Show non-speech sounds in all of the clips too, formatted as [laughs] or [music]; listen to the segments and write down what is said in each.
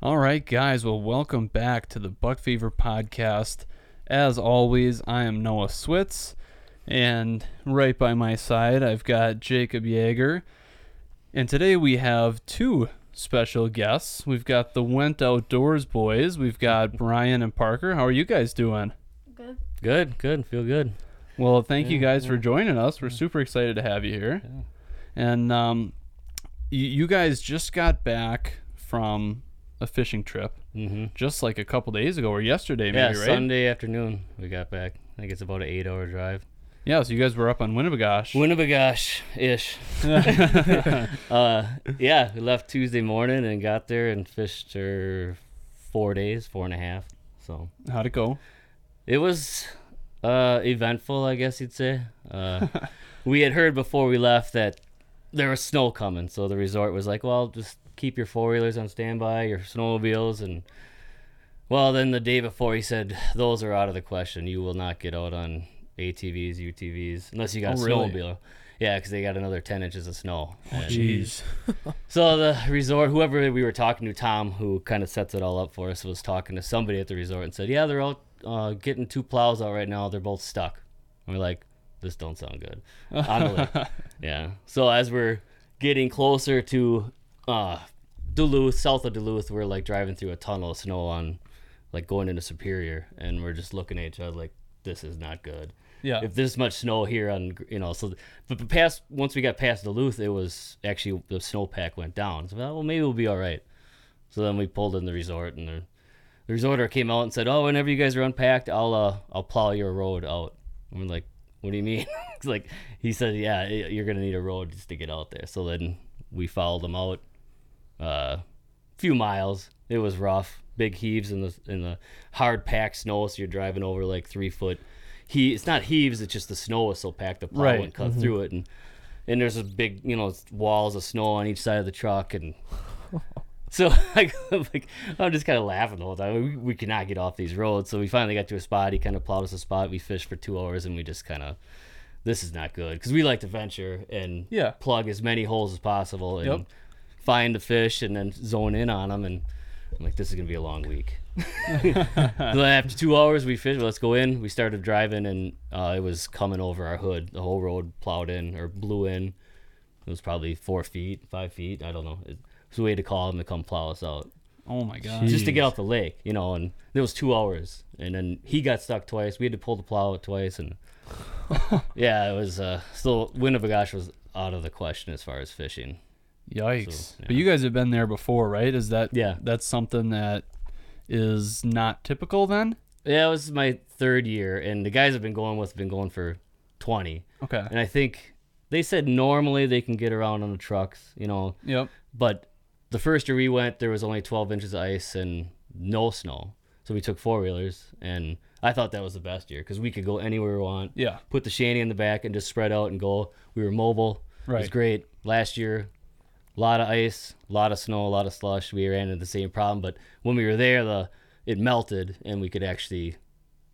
All right, guys. Well, welcome back to the Buck Fever podcast. As always, I am Noah Switz, and right by my side, I've got Jacob Yeager. And today we have two special guests. We've got the Wendt Outdoors boys. We've got Brian and Parker. How are you guys doing? Good. Good, good. Feel good. Well, thank you Yeah, guys for joining us. We're super excited to have you here. And um, you, you guys just got back from a fishing trip Mm-hmm. just like a couple days ago or yesterday, Yeah, maybe, right? Sunday afternoon we got back. I think it's about an eight-hour drive. Yeah, so you guys were up on Winnebagosh. Winnebagosh ish. [laughs] [laughs] uh, yeah, we left Tuesday morning and got there and fished for four days, four and a half. So How'd it go? it was uh, eventful, I guess you'd say. Uh, [laughs] we had heard before we left that there was snow coming, so the resort was like, "Well, just keep your four wheelers on standby, your snowmobiles." And well, then the day before, he said, "Those are out of the question. You will not get out on ATVs, UTVs, unless you got Oh, a really? snowmobile." Yeah, because they got another ten inches of snow. And- Jeez. [laughs] so the resort, whoever we were talking to, Tom, who kind of sets it all up for us, was talking to somebody at the resort and said, "Yeah, they're out uh, getting two plows out right now. They're both stuck." And we're like, "This don't sound good." On the lake. [laughs] yeah. So as we're getting closer to uh, Duluth, south of Duluth, we're like driving through a tunnel of snow on, like going into Superior, and we're just looking at each other like, "This is not good." Yeah. if there's much snow here on you know so but the past once we got past Duluth it was actually the snowpack went down. So well maybe we'll be all right. So then we pulled in the resort and the, the resorter came out and said oh whenever you guys are unpacked I'll uh I'll plow your road out. And we're like what do you mean? [laughs] Like he said yeah you're gonna need a road just to get out there. So then we followed them out uh few miles it was rough big heaves in the in the hard packed snow so you're driving over like three foot he it's not heaves it's just the snow was so packed the plow Right. and cut through it and and there's a big you know walls of snow on each side of the truck and [laughs] so like, like I'm just kind of laughing the whole time. We, we could not get off these roads, so we finally got to a spot. He kind of plowed us a spot. We fished for two hours, and we just kind of, this is not good because we like to venture and Yeah. plug as many holes as possible and Yep. Find the fish and then zone in on them. And I'm like, this is gonna be a long week. [laughs] after two hours, we fished. Let's go in. We started driving, and uh, it was coming over our hood. The whole road plowed in or blew in. It was probably four feet, five feet. I don't know. It, so we had to call them to come plow us out oh my gosh. just to get off the lake, you know. And it was two hours, and then he got stuck twice. We had to pull the plow out twice, and [laughs] yeah, it was. Uh, still, Winnebagosh was out of the question as far as fishing. Yikes. So, But you guys have been there before, right? Is that Yeah. that's something that is not typical then? Yeah, it was my third year, and the guys I've been going with have been going for twenty, Okay. and I think they said normally they can get around on the trucks, you know, Yep. But the first year we went, there was only 12 inches of ice and no snow. So we took four wheelers, and I thought that was the best year because we could go anywhere we want. Yeah. Put the shanty in the back and just spread out and go. We were mobile. It was great. Last year, a lot of ice, a lot of snow, a lot of slush. We ran into the same problem, but when we were there, the it melted and we could actually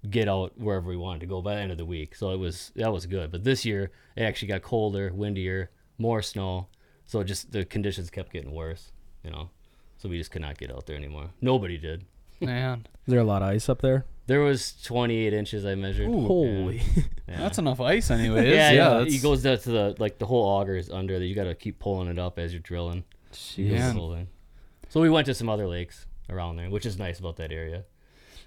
get out wherever we wanted to go by the end of the week. So it was that was good. But this year it actually got colder, windier, more snow. So just the conditions kept getting worse, you know. So we just could not get out there anymore. Nobody did. Man. Is there a lot of ice up there? There was 28 inches I measured. Ooh. Holy. Yeah. [laughs] That's enough ice anyways. yeah, yeah. yeah. that's- He goes down to the like the whole auger is under there. You got to keep pulling it up as you're drilling. He Yeah. the whole thing. So we went to some other lakes around there, which is nice about that area.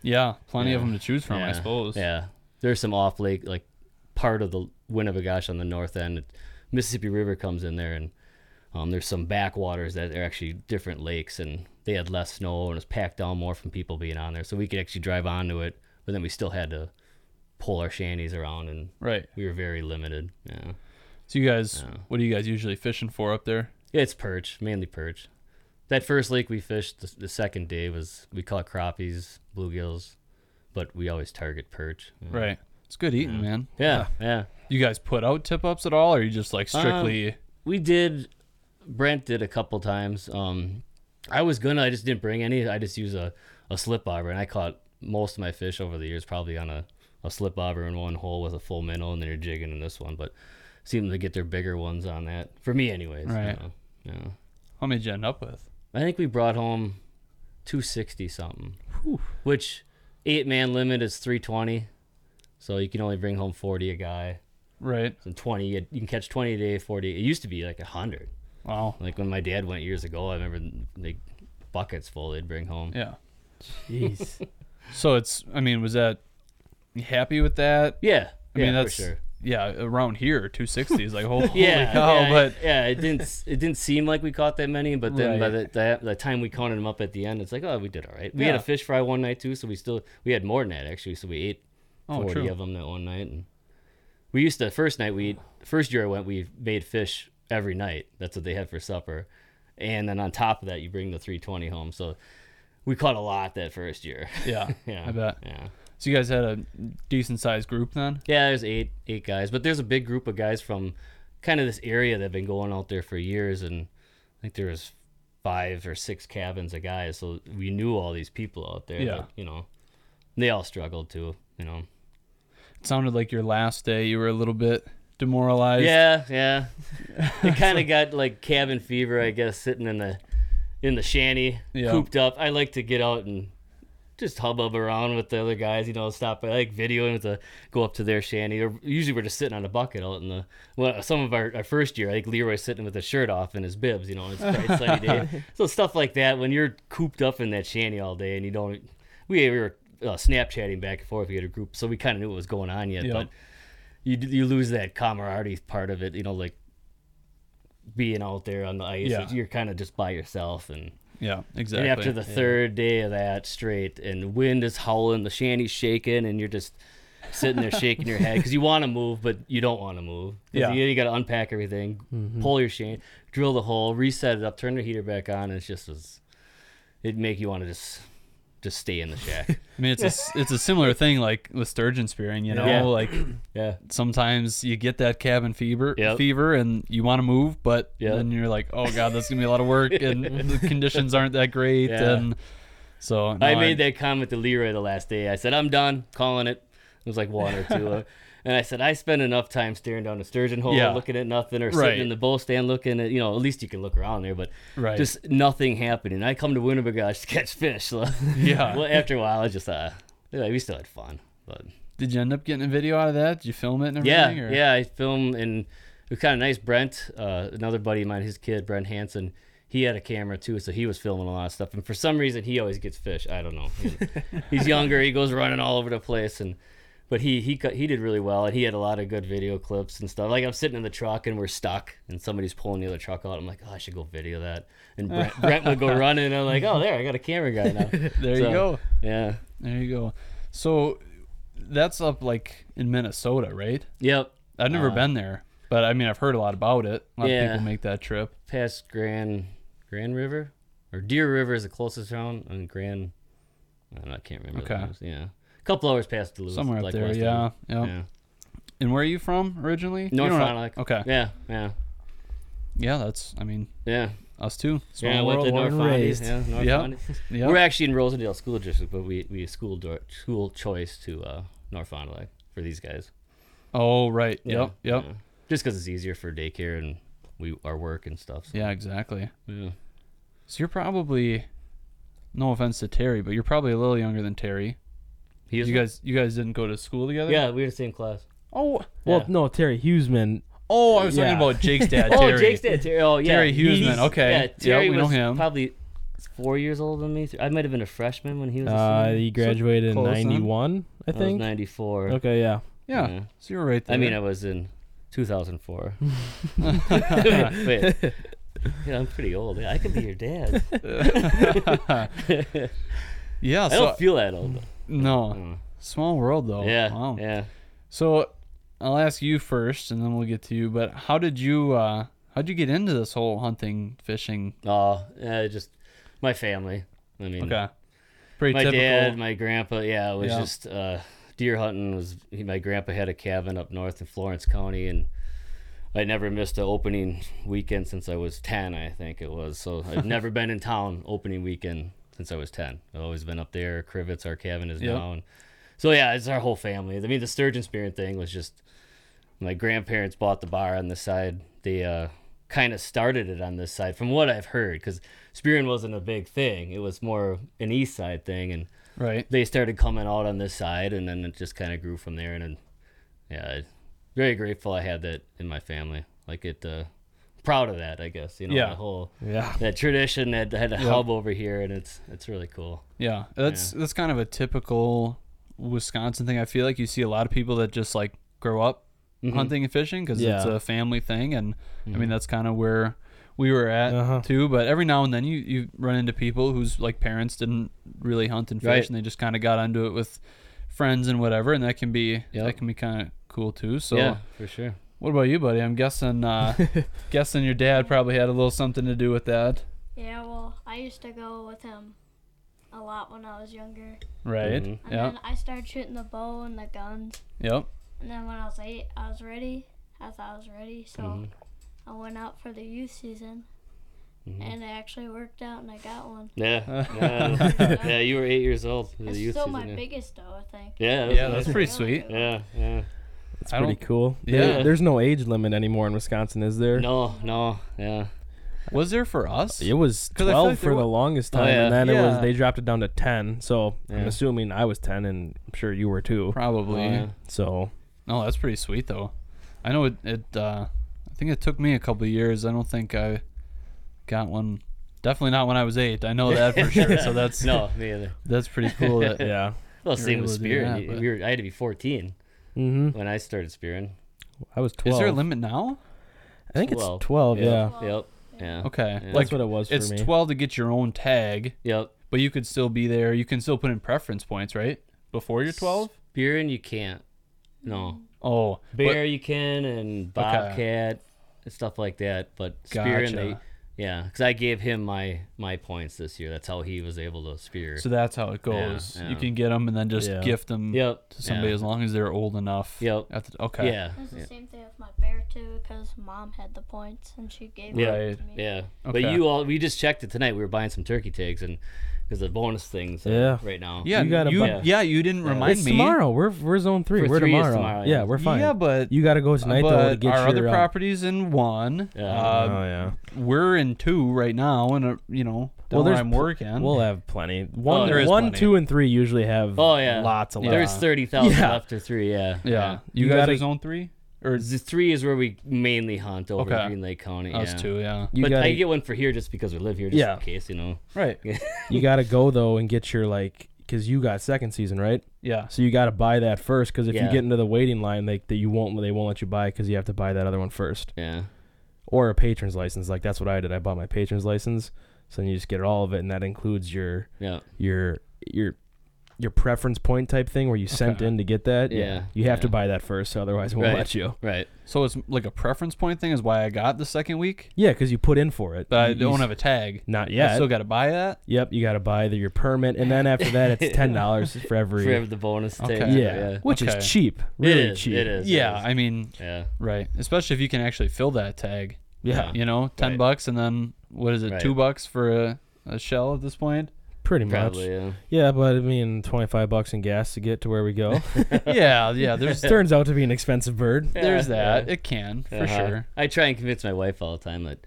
yeah, plenty of them to choose from, I suppose. Yeah, there's some off lake like part of the Winnebagosh on the north end. Mississippi River comes in there, and um, there's some backwaters that are actually different lakes, and they had less snow and it was packed down more from people being on there, so we could actually drive onto it. But then we still had to pull our shanties around, and Right. we were very limited. Yeah, So you guys, Yeah. what are you guys usually fishing for up there? yeah it's perch, mainly perch. That first lake we fished the, the second day was we caught crappies, bluegills, but we always target perch. Yeah. Right. It's good eating, Yeah. man. Yeah, yeah. You guys put out tip ups at all, or you just like strictly? We did. Brent did a couple times. Um, I was gonna. I just didn't bring any. I just use a, a slip bobber, and I caught most of my fish over the years probably on a, a slip bobber in one hole with a full minnow, and then you're jigging in this one. But seem to get their bigger ones on that. For me, anyways. you Right. know. Yeah. how many did you end up with? I think we brought home two sixty something, which eight man limit is three twenty, so you can only bring home forty a guy. Right. So twenty, you you can catch twenty a day, forty. It used to be like a hundred. Wow. Like when my dad went years ago, I remember like buckets full they'd bring home. Yeah. Jeez. [laughs] So it's. I mean, was that? You happy with that? Yeah, I mean, yeah, that's for sure. yeah. Around here, 260 is like [laughs] holy Yeah, cow. yeah, but yeah, it didn't it didn't seem like we caught that many, but then by the, the the time we counted them up at the end, it's like oh we did all right. We had a fish fry one night too, so we still we had more than that actually. So we ate Oh, forty true. of them that one night, and we used to first night we first year I went we made fish every night. That's what they had for supper, and then on top of that you bring the three twenty home. So we caught a lot that first year. [laughs] yeah, yeah, I bet. Yeah. So you guys had a decent sized group then. Yeah, there's eight eight guys, but there's a big group of guys from kind of this area that've been going out there for years, and I think there was five or six cabins of guys, so we knew all these people out there. Yeah. that, you know, they all struggled too. You know. It sounded like your last day. You were a little bit demoralized. Yeah, yeah. [laughs] It kind of got like cabin fever, I guess, sitting in the in the shanty, Yeah. cooped up. I like to get out and just hubbub around with the other guys, you know, stop. I like videoing with the go up to their shanty. Or usually we're just sitting on a bucket out in the. Well, some of our, our first year, I think Leroy's sitting with his shirt off and his bibs, you know, it's bright sunny day. [laughs] So stuff like that when you're cooped up in that shanty all day and you don't. We, we were uh, Snapchatting back and forth. We had a group, so we kind of knew what was going on yet, Yeah. but you you lose that camaraderie part of it. You know, like being out there on the ice, Yeah. you're kind of just by yourself and. Yeah, exactly. And after the third day of that straight, and the wind is howling, the shanty's shaking, and you're just sitting there shaking your head because you want to move, but you don't want to move. Yeah. You, got to unpack everything, mm-hmm. pull your shanty, drill the hole, reset it up, turn the heater back on, and it's just as it'd make you want to just just stay in the shack. [laughs] I mean, it's a, s- it's a similar thing like with sturgeon spearing. You know, Yeah. like [clears throat] yeah. sometimes you get that cabin fever, Yep. fever, and you want to move, but Yep. then you're like, oh god, that's gonna be a lot of work, [laughs] and the conditions aren't that great, Yeah. and so no, I made that comment to Leroy the last day. I said, I'm done calling it. It was like one or two. And I said, I spend enough time staring down the sturgeon hole, Yeah. looking at nothing, or Right. sitting in the bow stand looking at, you know, at least you can look around there, but Right. just nothing happening. I come to Winnebago to catch fish. [laughs] So, Yeah. [laughs] well, after a while, I just, uh, yeah, we still had fun. But Did you end up getting a video out of that? Did you film it and yeah, everything? or- yeah, I filmed and it was kind of nice. Brent, uh, another buddy of mine, his kid, Brent Hansen, he had a camera too, so he was filming a lot of stuff. And for some reason, he always gets fish. I don't know. He- [laughs] He's younger. He goes running all over the place, and but he he cut- he did really well, and he had a lot of good video clips and stuff. Like I'm sitting in the truck and we're stuck, and somebody's pulling the other truck out. I'm like, oh, I should go video that. And Brent, [laughs] Brent would go running. And I'm like, oh, there, I got a camera guy now. [laughs] There you go. Yeah. There you go. So that's up like in Minnesota, right? Yep. I've never Uh, been there, but I mean I've heard a lot about it. A lot Yeah. of people make that trip. past Grand Grand River or Deer River is the closest town, and Grand I, don't know, I can't remember. Okay. Yeah, couple hours past Duluth. Somewhere up like there, yeah, Duluth. yeah. yeah, And where are you from originally? You North don't Fond know- du Lac. Okay. yeah, yeah, Yeah, that's. I mean, yeah. us too. Small yeah, I went to North and Fond. raised. Yeah, North Yep. Fond. Yeah. We're actually in Rosendale School District, but we we school door, school choice to uh, North Fond du Lac for these guys. oh right. Yeah, Yep. Yep. yeah. Just because it's easier for daycare and we our work and stuff. So, Yeah. Exactly. yeah. So you're probably. No offense to Terry, but you're probably a little younger than Terry. He was, You guys, you guys didn't go to school together. yeah, we were the same class. Oh. Well, Yeah. no, Terry Huseman. Oh, I was talking about Jake's dad, [laughs] Oh, Terry. Jake's dad, Terry. Oh, yeah. Terry Huseman, he's- okay. Yeah, Yep, Terry we know was him. probably four years older than me. I might have been a freshman when he was. A Uh, senior. he graduated in close then. '91, I I was think. 94. Okay, yeah. Yeah. Yeah. So you were right there. I mean, I was in 2004. [laughs] Wait. [laughs] Yeah, I'm pretty old. Yeah, I could be your dad. yeah. I So don't feel that old. No, though. small world though. Yeah. Wow. Yeah. So I'll ask you first, and then we'll get to you. But how did you uh, how'd you get into this whole hunting, fishing? Oh, yeah, just my family. I mean, Okay, pretty my typical. dad, my grandpa. Yeah, it was Yeah. just uh, deer hunting. Was he, my grandpa had a cabin up north in Florence County, and I never missed an opening weekend since I was ten. I think it was. So I've [laughs] never been in town opening weekend since I was ten. I've always been up there. Crivitz, our cabin is Yep. now. So yeah, it's our whole family. I mean, the sturgeon spearing thing was just my grandparents bought the bar on the side. They uh kind of started it on this side, from what I've heard, because spearing wasn't a big thing. It was more an east side thing, and Right. they started coming out on this side, and then it just kind of grew from there. And then, yeah, very grateful I had that in my family. Like it, uh, proud of that, I guess. You know, Yeah. the whole Yeah. that tradition that had a Yep. hub over here, and it's it's really cool. Yeah, that's that's kind of a typical Wisconsin thing. I feel like you see a lot of people that just like grow up Mhm. hunting and fishing because it's a family thing, and I Mm-hmm. mean that's kind of where we were at Uh-huh. too. But every now and then you you run into people whose like parents didn't really hunt and fish, Right. and they just kind of got onto it with friends and whatever, and that can be Yep. that can be kind of cool too. So. yeah, for sure. What about you, buddy? I'm guessing uh, [laughs] guessing your dad probably had a little something to do with that, Yeah, well, I used to go with him a lot when I was younger. right? Mhm. And Yeah. then I started shooting the bow and the guns. Yep. And then when I was eight, I was ready. I thought I was ready, so Mhm. I went out for the youth season. Mhm. And it actually worked out, and I got one. Yeah, [laughs] yeah, yeah. You were eight years old. for the It's youth still season, my yeah. biggest though, I think. Yeah, Yeah, nice. that's pretty sweet. Yeah, yeah. It's I pretty don't- cool. Yeah. There- there's no age limit anymore in Wisconsin, is there? No, no, yeah. Was there for us? It was 12 like for wa- the longest Oh, time, yeah. and then it was they dropped it down to 10. So I'm assuming I was 10, and I'm sure you were too. Probably. Oh, yeah. So No, that's pretty sweet though. I know it. it uh, I think it took me a couple of years. I don't think I got one. Definitely not when I was eight. I know that for sure. So [laughs] that's No, me either. that's pretty cool. That, [laughs] yeah. Well, same with to do spearing. that, but- we were, I had to be 14 hmm when I started spearing. I was 12. Is there a limit now? I think 12. it's 12. Yeah. Yep. Yeah. Okay, Yeah. That's like what it was for it's me. twelve to get your own tag, Yep. but you could still be there. You can still put in preference points, right? Before you're twelve. Spearing, you can't. No. Oh, but- Bear, you can, and bobcat, and stuff like that. But spearing, they, Gotcha. Yeah, because I gave him my my points this year. That's how he was able to spear. so that's how it goes. Yeah, You can get them and then just Yeah. gift them yep. to somebody yeah. as long as they're old enough. Yep. At the, okay. Yeah. It was the Yeah. same thing with my bear too, because mom had the points and she gave Yeah. it to me. Yeah. Okay. But you all, we just checked it tonight. We were buying some turkey tags and because the bonus things. uh, Yeah. Right now. Yeah, You gotta you, buy- yeah, you didn't Yeah. remind it's me. tomorrow. We're we're zone three. For we're three tomorrow. tomorrow, yeah. yeah. we're fine. Yeah, but you got to go tonight though to get our your other uh, properties in one. Yeah. Uh, oh yeah. we're in two right now, and uh, you know, Well, well, there's I'm pl- working. We'll have plenty. One, there is one, plenty. two, and three usually have Oh yeah. lots of Yeah. There's thirty thousand Yeah. left or three. Yeah. yeah. You, You guys gotta- are zone three, or The three is where we mainly hunt over Okay. Green Lake County. us yeah. two? Yeah. You but gotta, I get one for here just because we live here, just Yeah. in case, you know. Right. [laughs] you got to go though and get your like because you got second season right. Yeah. So you got to buy that first because if you Yeah. get into the waiting line, they, they you won't they won't let you buy because you have to buy that other one first Yeah. or a patron's license. Like that's what I did. I bought my patron's license, so then you just get all of it, and that includes your Yeah. your your your preference point type thing where you sent Okay. in to get that. Yeah, you have to buy that first, otherwise it won't Right. let you. Right. So it's like a preference point thing is why I got the second week, Yeah, because you put in for it. but I You- you don't s- have a tag. not yet. I yet. still got to buy that. Yep, you got to buy the, your permit, and then after that, it's [laughs] ten dollars for every. For the bonus Okay. tag. yeah, which Okay. is cheap. Really it is. cheap. It is. yeah, It is. I mean, yeah. right. Especially if you can actually fill that tag. Yeah, You know, ten Right. bucks, and then what is it? Right. Two bucks for a, a shell at this point. Pretty much. Yeah. Yeah, but I mean, twenty-five bucks in gas to get to where we go. [laughs] [laughs] yeah, yeah. There's [laughs] Turns out to be an expensive bird. there's Yeah, that. It can for Uh-huh. sure. I try and convince my wife all the time that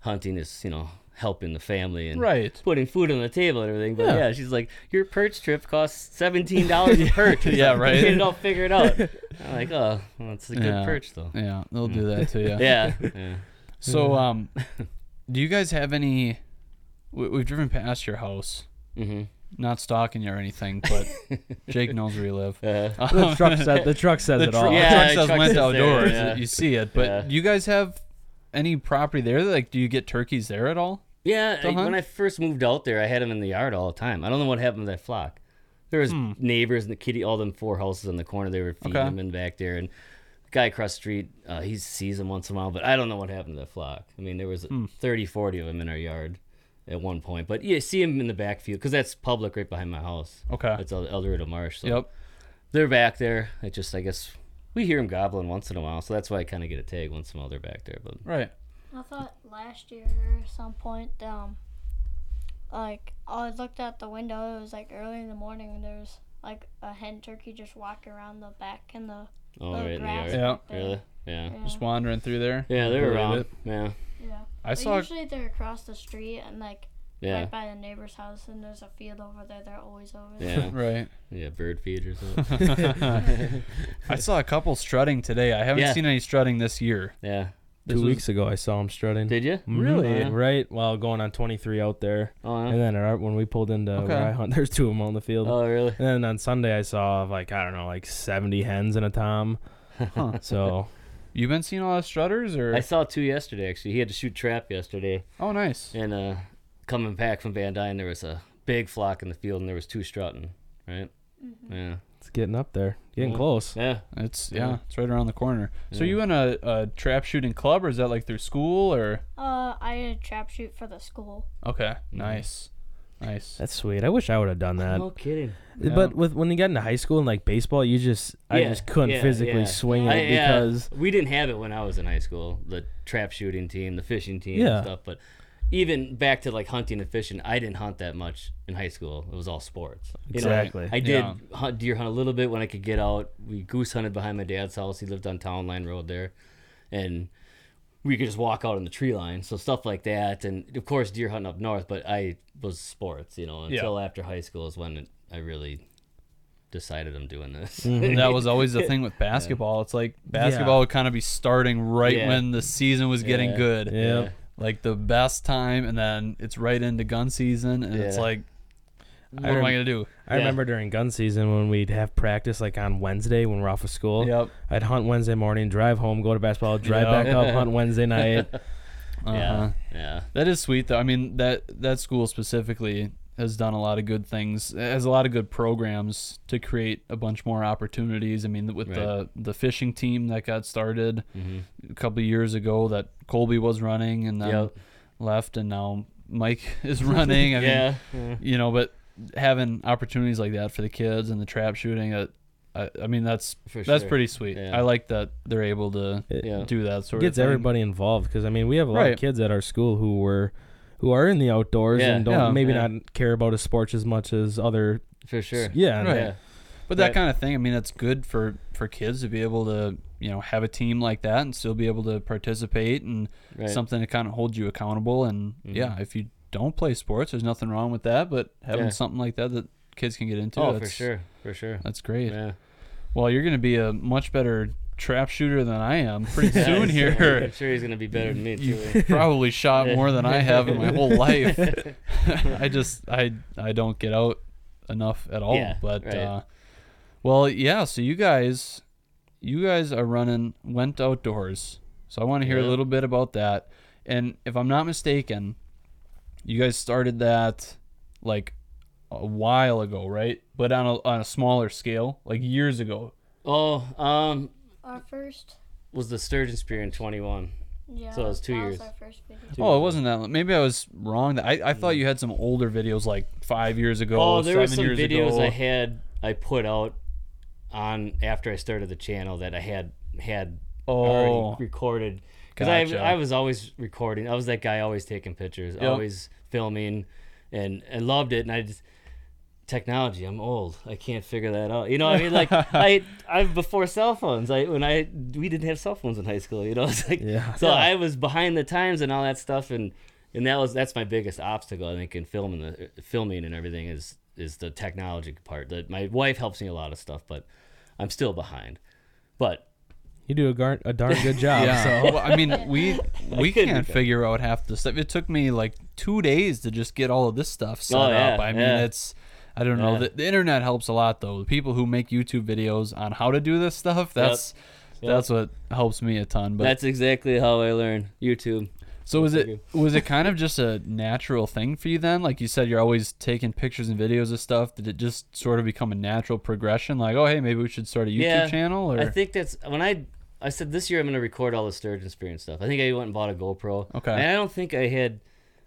hunting is, you know, helping the family and Right. putting food on the table and everything. But Yeah. yeah, she's like, your perch trip costs seventeen dollars a perch. She's Yeah, like, right. Get it all figured out. I'm like, oh, well, it's a good Yeah. perch though. Yeah, they'll do that to you. Yeah. yeah. So, um, do you guys have any? We, we've driven past your house, Mm-hmm. not stalking you or anything, but [laughs] Jake knows where you live. Uh, [laughs] The truck said the truck says the it tr- all. the truck says truck went says there, yeah. You see it, but Yeah. do you guys have any property there? Like, do you get turkeys there at all? yeah, I, when I first moved out there, I had them in the yard all the time. I don't know what happened to that flock. There was Hmm. neighbors and the kitty, all them four houses in the corner. They were feeding Okay. them in back there, and the guy across the street, uh, he sees them once in a while, but I don't know what happened to that flock. I mean, there was Hmm. 30, 40 of them in our yard at one point, but yeah, see them in the backfield because that's public right behind my house. Okay. It's El El Dorado Marsh. So Yep. they're back there. It just, I guess, we hear them gobbling once in a while, so that's why I kind of get a tag once in a while. They're back there, but Right. I thought last year or some point, um, like I looked out the window. It was like early in the morning, and there was like a hen turkey just walking around the back in the oh, little right in the grass yard. Yeah. back there. Really? Yeah. Yeah. Just wandering through there. Yeah, they're around. it. Yeah. Yeah. I But saw. usually they're across the street and like Yeah. right by the neighbor's house, and there's a field over there. They're always over there. Yeah. [laughs] Right. Yeah. Bird feeders. [laughs] I saw a couple strutting today. I haven't Yeah. seen any strutting this year. yeah. This Two was- weeks ago, I saw him strutting. Did you? Mhm. Really? Yeah. Right while going on 23 out there, Oh. and then uh, when we pulled into Okay. where I hunt, [laughs] there's two of them on the field. Oh, really? And then on Sunday, I saw like I don't know, like 70 hens and a tom. Huh. So You been seeing a lot of strutters, or? I saw two yesterday. Actually, he had to shoot trap yesterday, oh, nice. and uh, coming back from Van Dyne, there was a big flock in the field, and there was two strutting. Right? Yeah. it's getting up there, getting Yeah. close. Yeah. It's yeah, Yeah. it's right around the corner. So Yeah. you in a, a trap shooting club, or is that like through school, or? Uh, I did a trap shoot for the school. Okay, nice, nice. That's sweet. I wish I would have done that. no kidding. Yeah. But with when you got into high school and like baseball, you just I Yeah, just couldn't yeah, physically yeah. swing I- it yeah, because we didn't have it when I was in high school. The trap shooting team, the fishing team, Yeah. and stuff. But even back to like hunting and fishing, I didn't hunt that much in high school. It was all sports. You know, Exactly. I did Yeah. hunt deer hunt a little bit when I could get out. We goose hunted behind my dad's house. He lived on Town Line Road there, and we could just walk out on the tree line. So stuff like that, and of course deer hunting up north. But I was sports, you know, Yeah. until after high school is when it, I really decided I'm doing this. Mm-hmm. [laughs] that was always the thing with basketball. It's like basketball would kind of be starting right Yeah. when the season was getting Yeah. good. Yeah. Like the best time, and then it's right into gun season, and it's like, what I am I gonna do? I Yeah. remember during gun season when we'd have practice like on Wednesday when we're off of school. Yep. I'd hunt Wednesday morning, drive home, go to basketball, drive Yeah. back up, hunt Wednesday [laughs] night. Uh-huh. Yeah, yeah. That is sweet though. I mean that that school specifically has done a lot of good things. It has a lot of good programs to create a bunch more opportunities. I mean with the the fishing team that got started hmm a couple of years ago that Colby was running and then Yep. left and now Mike [laughs] is running. I mean, yeah. yeah. you know, but having opportunities like that for the kids and the trap shooting, uh, I, I mean that's For that's sure. pretty sweet. Yeah. I like that they're able to It Yeah. do that sort gets of thing. Gets everybody involved because I mean we have a lot Right. of kids at our school who were who are in the outdoors Yeah. and don't Yeah. maybe Yeah. not care about a sport as much as other For sure. yeah Right. Yeah. But that Right. kind of thing, I mean, it's good for for kids to be able to, you know, have a team like that and still be able to participate and Right. something to kind of hold you accountable. And Mhm. yeah, if you don't play sports, there's nothing wrong with that. But having Yeah. something like that that kids can get into, oh, for sure. For sure. that's great. Yeah. Well, you're going to be a much better trap shooter than I am pretty [laughs] soon here. I'm sure he's gonna be better than me too. You've [laughs] probably shot more than I have in my whole [laughs] life. I just I I don't get out enough at all. Yeah, but right. uh, well, yeah. So you guys, you guys are running Wendt Outdoors. So I want to hear a little bit about that. And if I'm not mistaken, you guys started that like a while ago, right? But on a on a smaller scale, like years ago. Oh, um, Our first. was the Sturgeon Spear in 21. Yeah. So it was two that years. Was our first video. Oh, it wasn't that. long. Maybe I was wrong. I, I thought you had some older videos like five years ago. Oh, there were seven some years videos ago. I had I put out on after I started the channel that I had had Oh, already recorded because I I was always recording. I was that guy always taking pictures, Yep. always filming, and and loved it. And I just technology. I'm old. I can't figure that out. You know, what I mean, like [laughs] I I before cell phones. I when I we didn't have cell phones in high school. You know, [laughs] it's like Yeah. so I was behind the times and all that stuff, and and that was that's my biggest obstacle I think in filming the filming and everything is is the technology part. That my wife helps me a lot of stuff, but I'm still behind. But you do a, gar- a darn good [laughs] job yeah. so Well, I mean, [laughs] we we couldn't can't do that. figure out half the stuff. It took me like two days to just get all of this stuff set Oh, yeah, up. I mean, yeah. it's I don't know. Yeah. The, the internet helps a lot though. The people who make YouTube videos on how to do this stuff, that's Yep. that's what helps me a ton. But that's exactly how I learned YouTube. So was it was it kind of just a natural thing for you then? Like you said, you're always taking pictures and videos of stuff. Did it just sort of become a natural progression? Like, oh hey, maybe we should start a YouTube Yeah, channel? Or I think that's when I I said this year I'm gonna record all the Sturgeon Spear and stuff. I think I went and bought a GoPro. Okay. And I don't think I had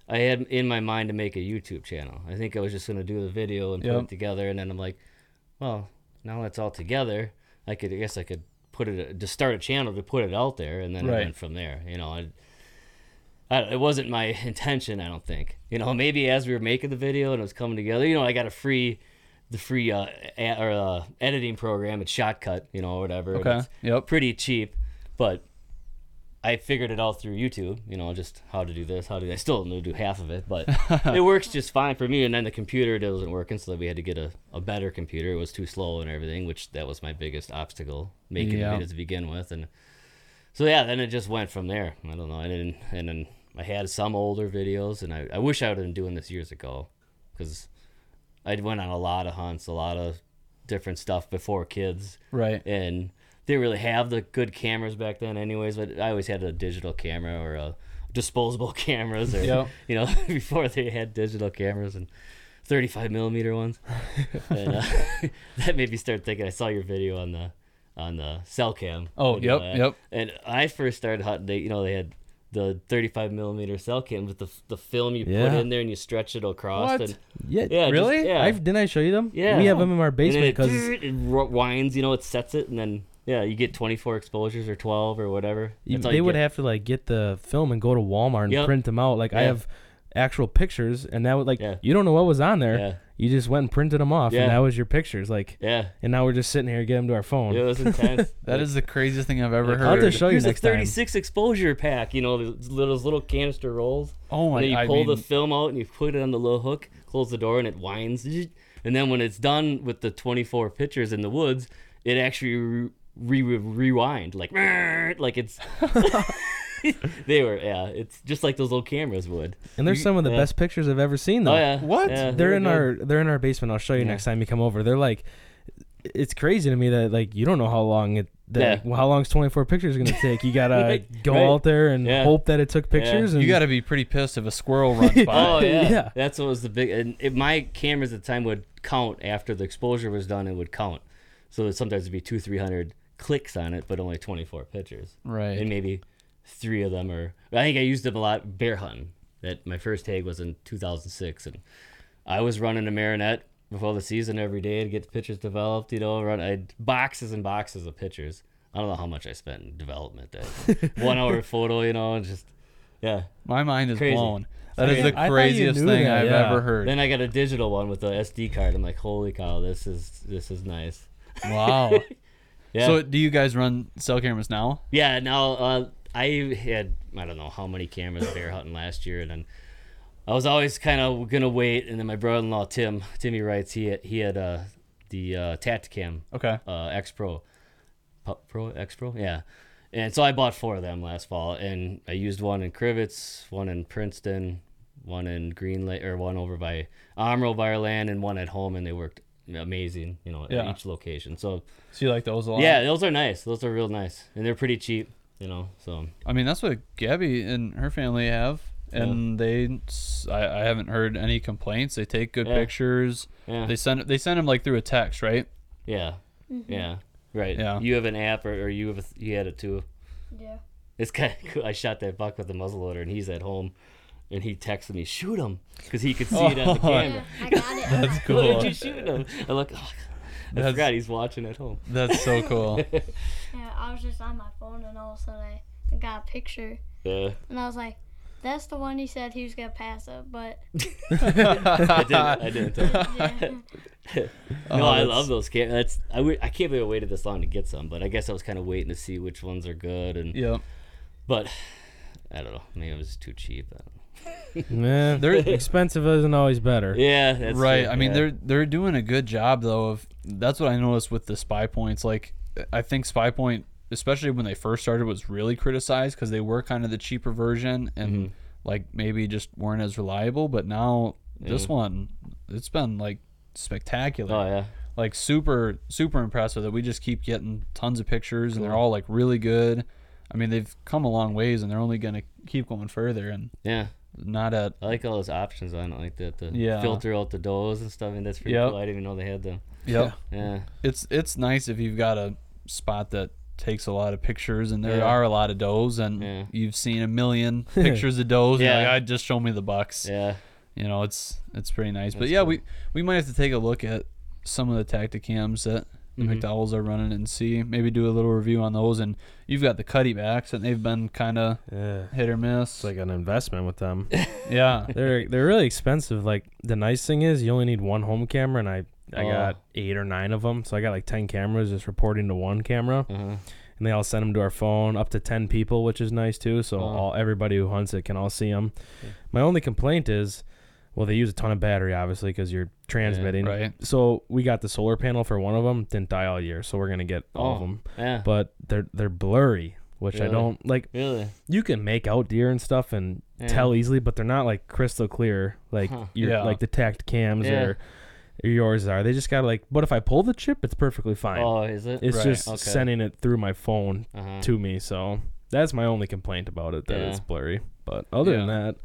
I had in my mind to make a YouTube channel. I think I was just gonna do the video and put it together, and then I'm like, well, now that's all together. I could I guess I could put it to start a channel to put it out there, and then Right. Went from there. You know, I, I, it wasn't my [laughs] intention. I don't think. You know, maybe as we were making the video and it was coming together, you know, I got a free. The free uh, a, or uh, editing program, it's Shotcut, you know, or whatever. okay. it's- Yep. pretty cheap, but I figured it all through YouTube. You know, just how to do this, how to. do I still don't know do half of it, but [laughs] it works just fine for me. And then the computer wasn't working, so we had to get a, a better computer. It was too slow and everything, which that was my biggest obstacle making Yeah. videos to begin with. And so yeah, then it just went from there. I don't know. And then and then I had some older videos, and I, I wish I would have been doing this years ago, because I went on a lot of hunts, a lot of different stuff before kids, Right. and they didn't really have the good cameras back then, anyways. But I always had a digital camera or a disposable [laughs] cameras, or Yep. you know, [laughs] before they had digital cameras and 35 millimeter ones. [laughs] and, uh, that made me start thinking. I saw your video on the on the cell cam. Oh, yep, yep. And I first started hunting. They, you know, they had the 35 millimeter cell cam with the the film you put in there and you stretch it across. What? And, Yeah, yeah, just- Really? yeah. I've, didn't I show you them? Yeah. we have them in our basement because it ro- winds, you know, it sets it, and then yeah, you get 24 exposures or 12 or whatever. That's all they you would get. have to like get the film and go to Walmart and Yep. print them out. Like I have actual pictures, and that would like Yeah. you don't know what was on there. Yeah, You just went and printed them off, Yeah. and that was your pictures. Like, yeah, and now we're just sitting here getting them to our phone. it was intense. [laughs] That is the craziest thing I've ever Like, heard. I'll just show you Here's next a time. 36 exposure pack, you know, those little, those little canister rolls. oh And my! then you I pull mean, the film out and you put it on the little hook, close the door, and it winds. And then when it's done with the 24 pictures in the woods, it actually re- re- re- rewind like [laughs] like it's. [laughs] [laughs] they were yeah, it's just like those little cameras would. And they're some of the yeah. best pictures I've ever seen. Though. Oh yeah, What? Yeah, they're were in good. our they're in our basement. I'll show you Yeah. next time you come over. They're like, it's crazy to me that like you don't know how long it. That, Yeah. like, well, how long's 24 pictures gonna [laughs] take? You gotta Right, go right. out there and Yeah. hope that it took pictures. And you got to be pretty pissed if a squirrel runs [laughs] by. Oh yeah. Yeah. that's what was the big. And it, my cameras at the time would count after the exposure was done. It would count, so that sometimes it'd be two, three hundred clicks on it, but only twenty four pictures, Right. and maybe three of them are. I think I used them a lot bear hunting. That my first tag was in two thousand six, and I was running a Marinette before the season every day to get the pictures developed. You know, run I had boxes and boxes of pictures. I don't know how much I spent in development. That [laughs] one hour photo, you know, and just yeah. My mind is Crazy. blown. That is I the thought you craziest thing that, I've yeah. ever heard. Then I got a digital one with the SD card. I'm like, holy cow, this is this is nice. wow. [laughs] Yeah, So, do you guys run cell cameras now? yeah. Now uh, I had I don't know how many cameras bear hunting last year, and then I was always kind of gonna wait. And then my brother-in-law Tim Timmy writes he had, he had uh, the uh, Tacticam Okay. uh, X Pro, Pro X Pro, yeah. And so I bought four of them last fall, and I used one in Crivitz, one in Princeton, one in Green Lake, or one over by Amarillo by our land, and one at home, and they worked amazing, you know, Yeah. at each location. So So you like those a lot? yeah, those are nice. Those are real nice, and they're pretty cheap, you know. So I mean, that's what Gabby and her family have, and they. I, I, haven't heard any complaints. They take good Yeah. pictures. yeah, They send they send them like through a text, right? yeah, mm-hmm. yeah, right. Yeah. You have an app, or, or you have a, you had it too. Yeah. It's kind of [laughs] cool. I shot that buck with the muzzleloader, and he's at home, and he texted me, "Shoot him," because he could see it on the [laughs] Oh, camera. Yeah, I got it. That's [laughs] Why cool. did you shoot him? I look. Oh, I That's- forgot he's watching at home. That's so [laughs] cool. Yeah, I was just on my phone and all of a sudden I got a picture Yeah, and I was like, "That's the one he said he was gonna pass up," but [laughs] I didn't. I didn't. Tell him. yeah, [laughs] No, Oh, I love those cameras. That's I, w- I can't believe I waited this long to get some, but I guess I was kind of waiting to see which ones are good, and yeah. but I don't know. Maybe it was too cheap. I don't know. Yeah, They're- [laughs] expensive isn't always better. Yeah, that's right. true, I mean, yeah. they're they're doing a good job though. Of that's what I noticed with the Spypoints. Like, I think Spypoint, especially when they first started, was really criticized because they were kind of the cheaper version and Mhm. like maybe just weren't as reliable. But now this one, it's been like spectacular. Oh yeah. Like super super impressive that. We just keep getting tons of pictures and they're all like really good. I mean, they've come a long ways and they're only gonna keep going further and Yeah. Not at I like all those options on it, like that. The Yeah. filter out the does and stuff. and that's pretty Yep. cool. I didn't even know they had them. yep. Yeah. it's it's nice if you've got a spot that takes a lot of pictures and there Yeah. are a lot of does and Yeah. you've seen a million [laughs] pictures of does and Yeah. like, I just show me the bucks Yeah. you know it's it's pretty nice but yeah cool. we we might have to take a look at some of the tacticams that the Mhm. McDowells are running and see maybe do a little review on those and you've got the Cuddebacks and they've been kind of Yeah. hit or miss It's like an investment with them. [laughs] yeah they're they're really expensive. Like the nice thing is you only need one home camera, and I I Oh. got eight or nine of them, so I got like ten cameras just reporting to one camera. Uh-huh. and they all send them to our phone, up to ten people, which is nice too. So Oh. all everybody who hunts it can all see them. Yeah. My only complaint is, well, they use a ton of battery, obviously, because you're transmitting. Right. So we got the solar panel for one of them, didn't die all year, so we're gonna get all of Oh. them. Yeah. But they're they're blurry, which I don't like. really? You can make out deer and stuff and Yeah. tell easily, but they're not like crystal clear like Huh. your Yeah. like the Tacticams Yeah. or, or yours are. They just gotta like. But if I pull the chip, it's perfectly fine. Oh, is it? it's Right. just Okay. sending it through my phone uh-huh. to me. So that's my only complaint about it that Yeah. it's blurry. But other than that,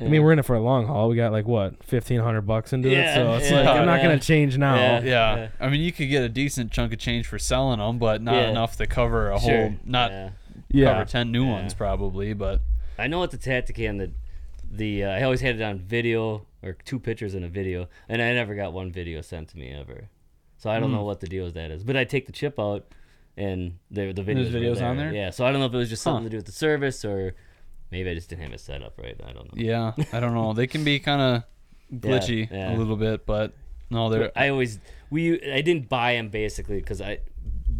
I mean, we're in it for a long haul. We got like what fifteen hundred bucks into Yeah, it, so it's yeah, like I'm not yeah. gonna change now. Yeah. Yeah. I mean, you could get a decent chunk of change for selling them, but not Yeah. enough to cover a Sure. whole, not Yeah. Yeah, cover 10 new Yeah. ones probably, but I know it's a Tacticam that the uh, I always had it on video or two pictures in a video, and I never got one video sent to me ever. So I don't Hmm. know what the deal with that is. But I take the chip out, and the the videos, There's were videos on there? Yeah. So I don't know if it was just something Huh. to do with the service or maybe I just didn't have it set up right. I don't know. yeah, I don't know. They can be [laughs] kind of glitchy yeah. a little bit, but no, they're I always we I didn't buy them basically because I a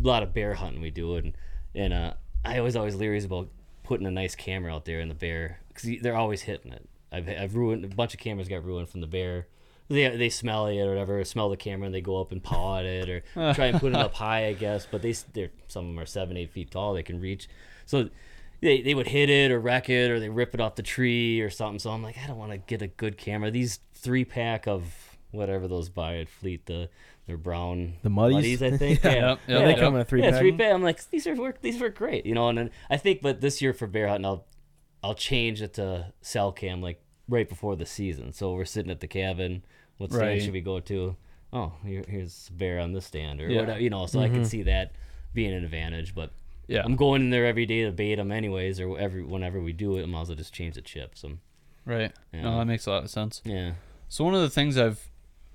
lot of bear hunting we do and and uh, I was always leery about putting a nice camera out there in the bear because they're always hitting it. I've I've ruined a bunch of cameras got ruined from the bear. They they smell it or whatever, smell the camera and they go up and paw at it or [laughs] try and put it up high, I guess. But they they're some of them are seven eight feet tall. They can reach, so. They, they would hit it or wreck it or they rip it off the tree or something. So I'm like, I don't want to get a good camera. These three pack of whatever those buy at Fleet, the they're brown The Muddies? I think. [laughs] Yeah. Yeah, Yep, yep, they yep. come in a three yeah, pack. three pack. I'm like, these are work. These work great, you know. And then I think, but this year for bear hunting, I'll I'll change it to cell cam like right before the season. So we're sitting at the cabin. What stand Right. should we go to? Oh, here, here's bear on this stand, or Yeah. whatever, you know. So I can mm-hmm. see that being an advantage, but. Yeah, I'm going in there every day to bait them anyways, or every whenever we do it, I might as well just change the chips. So, right. Yeah. No, that makes a lot of sense. yeah. So one of the things I've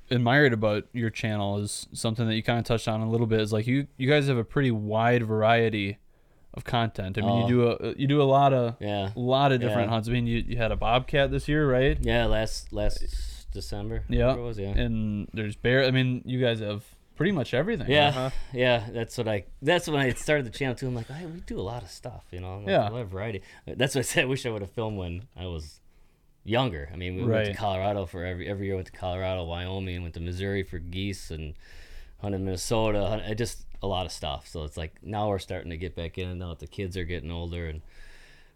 admired about your channel is something that you kind of touched on a little bit is like you you guys have a pretty wide variety of content. I mean, Oh. you uh-huh. do a you do a lot of Yeah. a lot of different Yeah. hunts. I mean, you, you had a bobcat this year, right? Yeah, last last December. Yeah. It was, yeah. And there's bear. I mean, you guys have pretty much everything. Yeah, Uh-huh. [laughs] yeah, that's what I. That's when I started the channel too. I'm like, hey, we do a lot of stuff, you know. Like, Yeah. a lot of variety. That's what I said. I wish I would have filmed when I was younger. I mean, we went to Colorado for every every year. Went to Colorado, Wyoming, went to Missouri for geese and hunted Minnesota. hunt- I just a lot of stuff. So it's like now we're starting to get back in, and now that the kids are getting older, and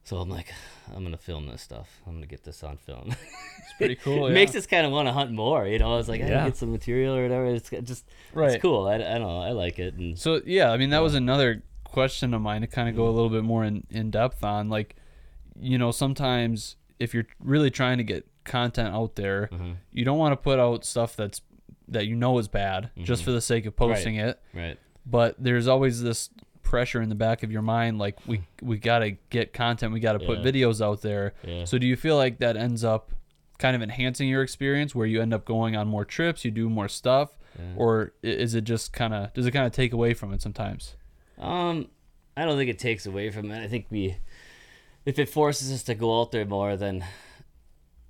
so I'm like, [sighs] I'm gonna film this stuff. I'm gonna get this on film. [laughs] It's pretty cool. it yeah. makes us kind of want to hunt more. You know, it's like I Yeah. get some material or whatever. It's just right. it's cool. I, I don't know. I like it. And So yeah, I mean that was another question of mine to kind of go a little bit more in, in depth on like you know sometimes if you're really trying to get content out there, Mhm. you don't want to put out stuff that's that you know is bad just Mhm. for the sake of posting it, right. but there's always this pressure in the back of your mind like we we got to get content, we got to put Yeah. videos out there. Yeah. So do you feel like that ends up kind of enhancing your experience where you end up going on more trips, you do more stuff, Yeah. or is it just kind of does it kind of take away from it sometimes? Um, I don't think it takes away from it. I think we, if it forces us to go out there more, then,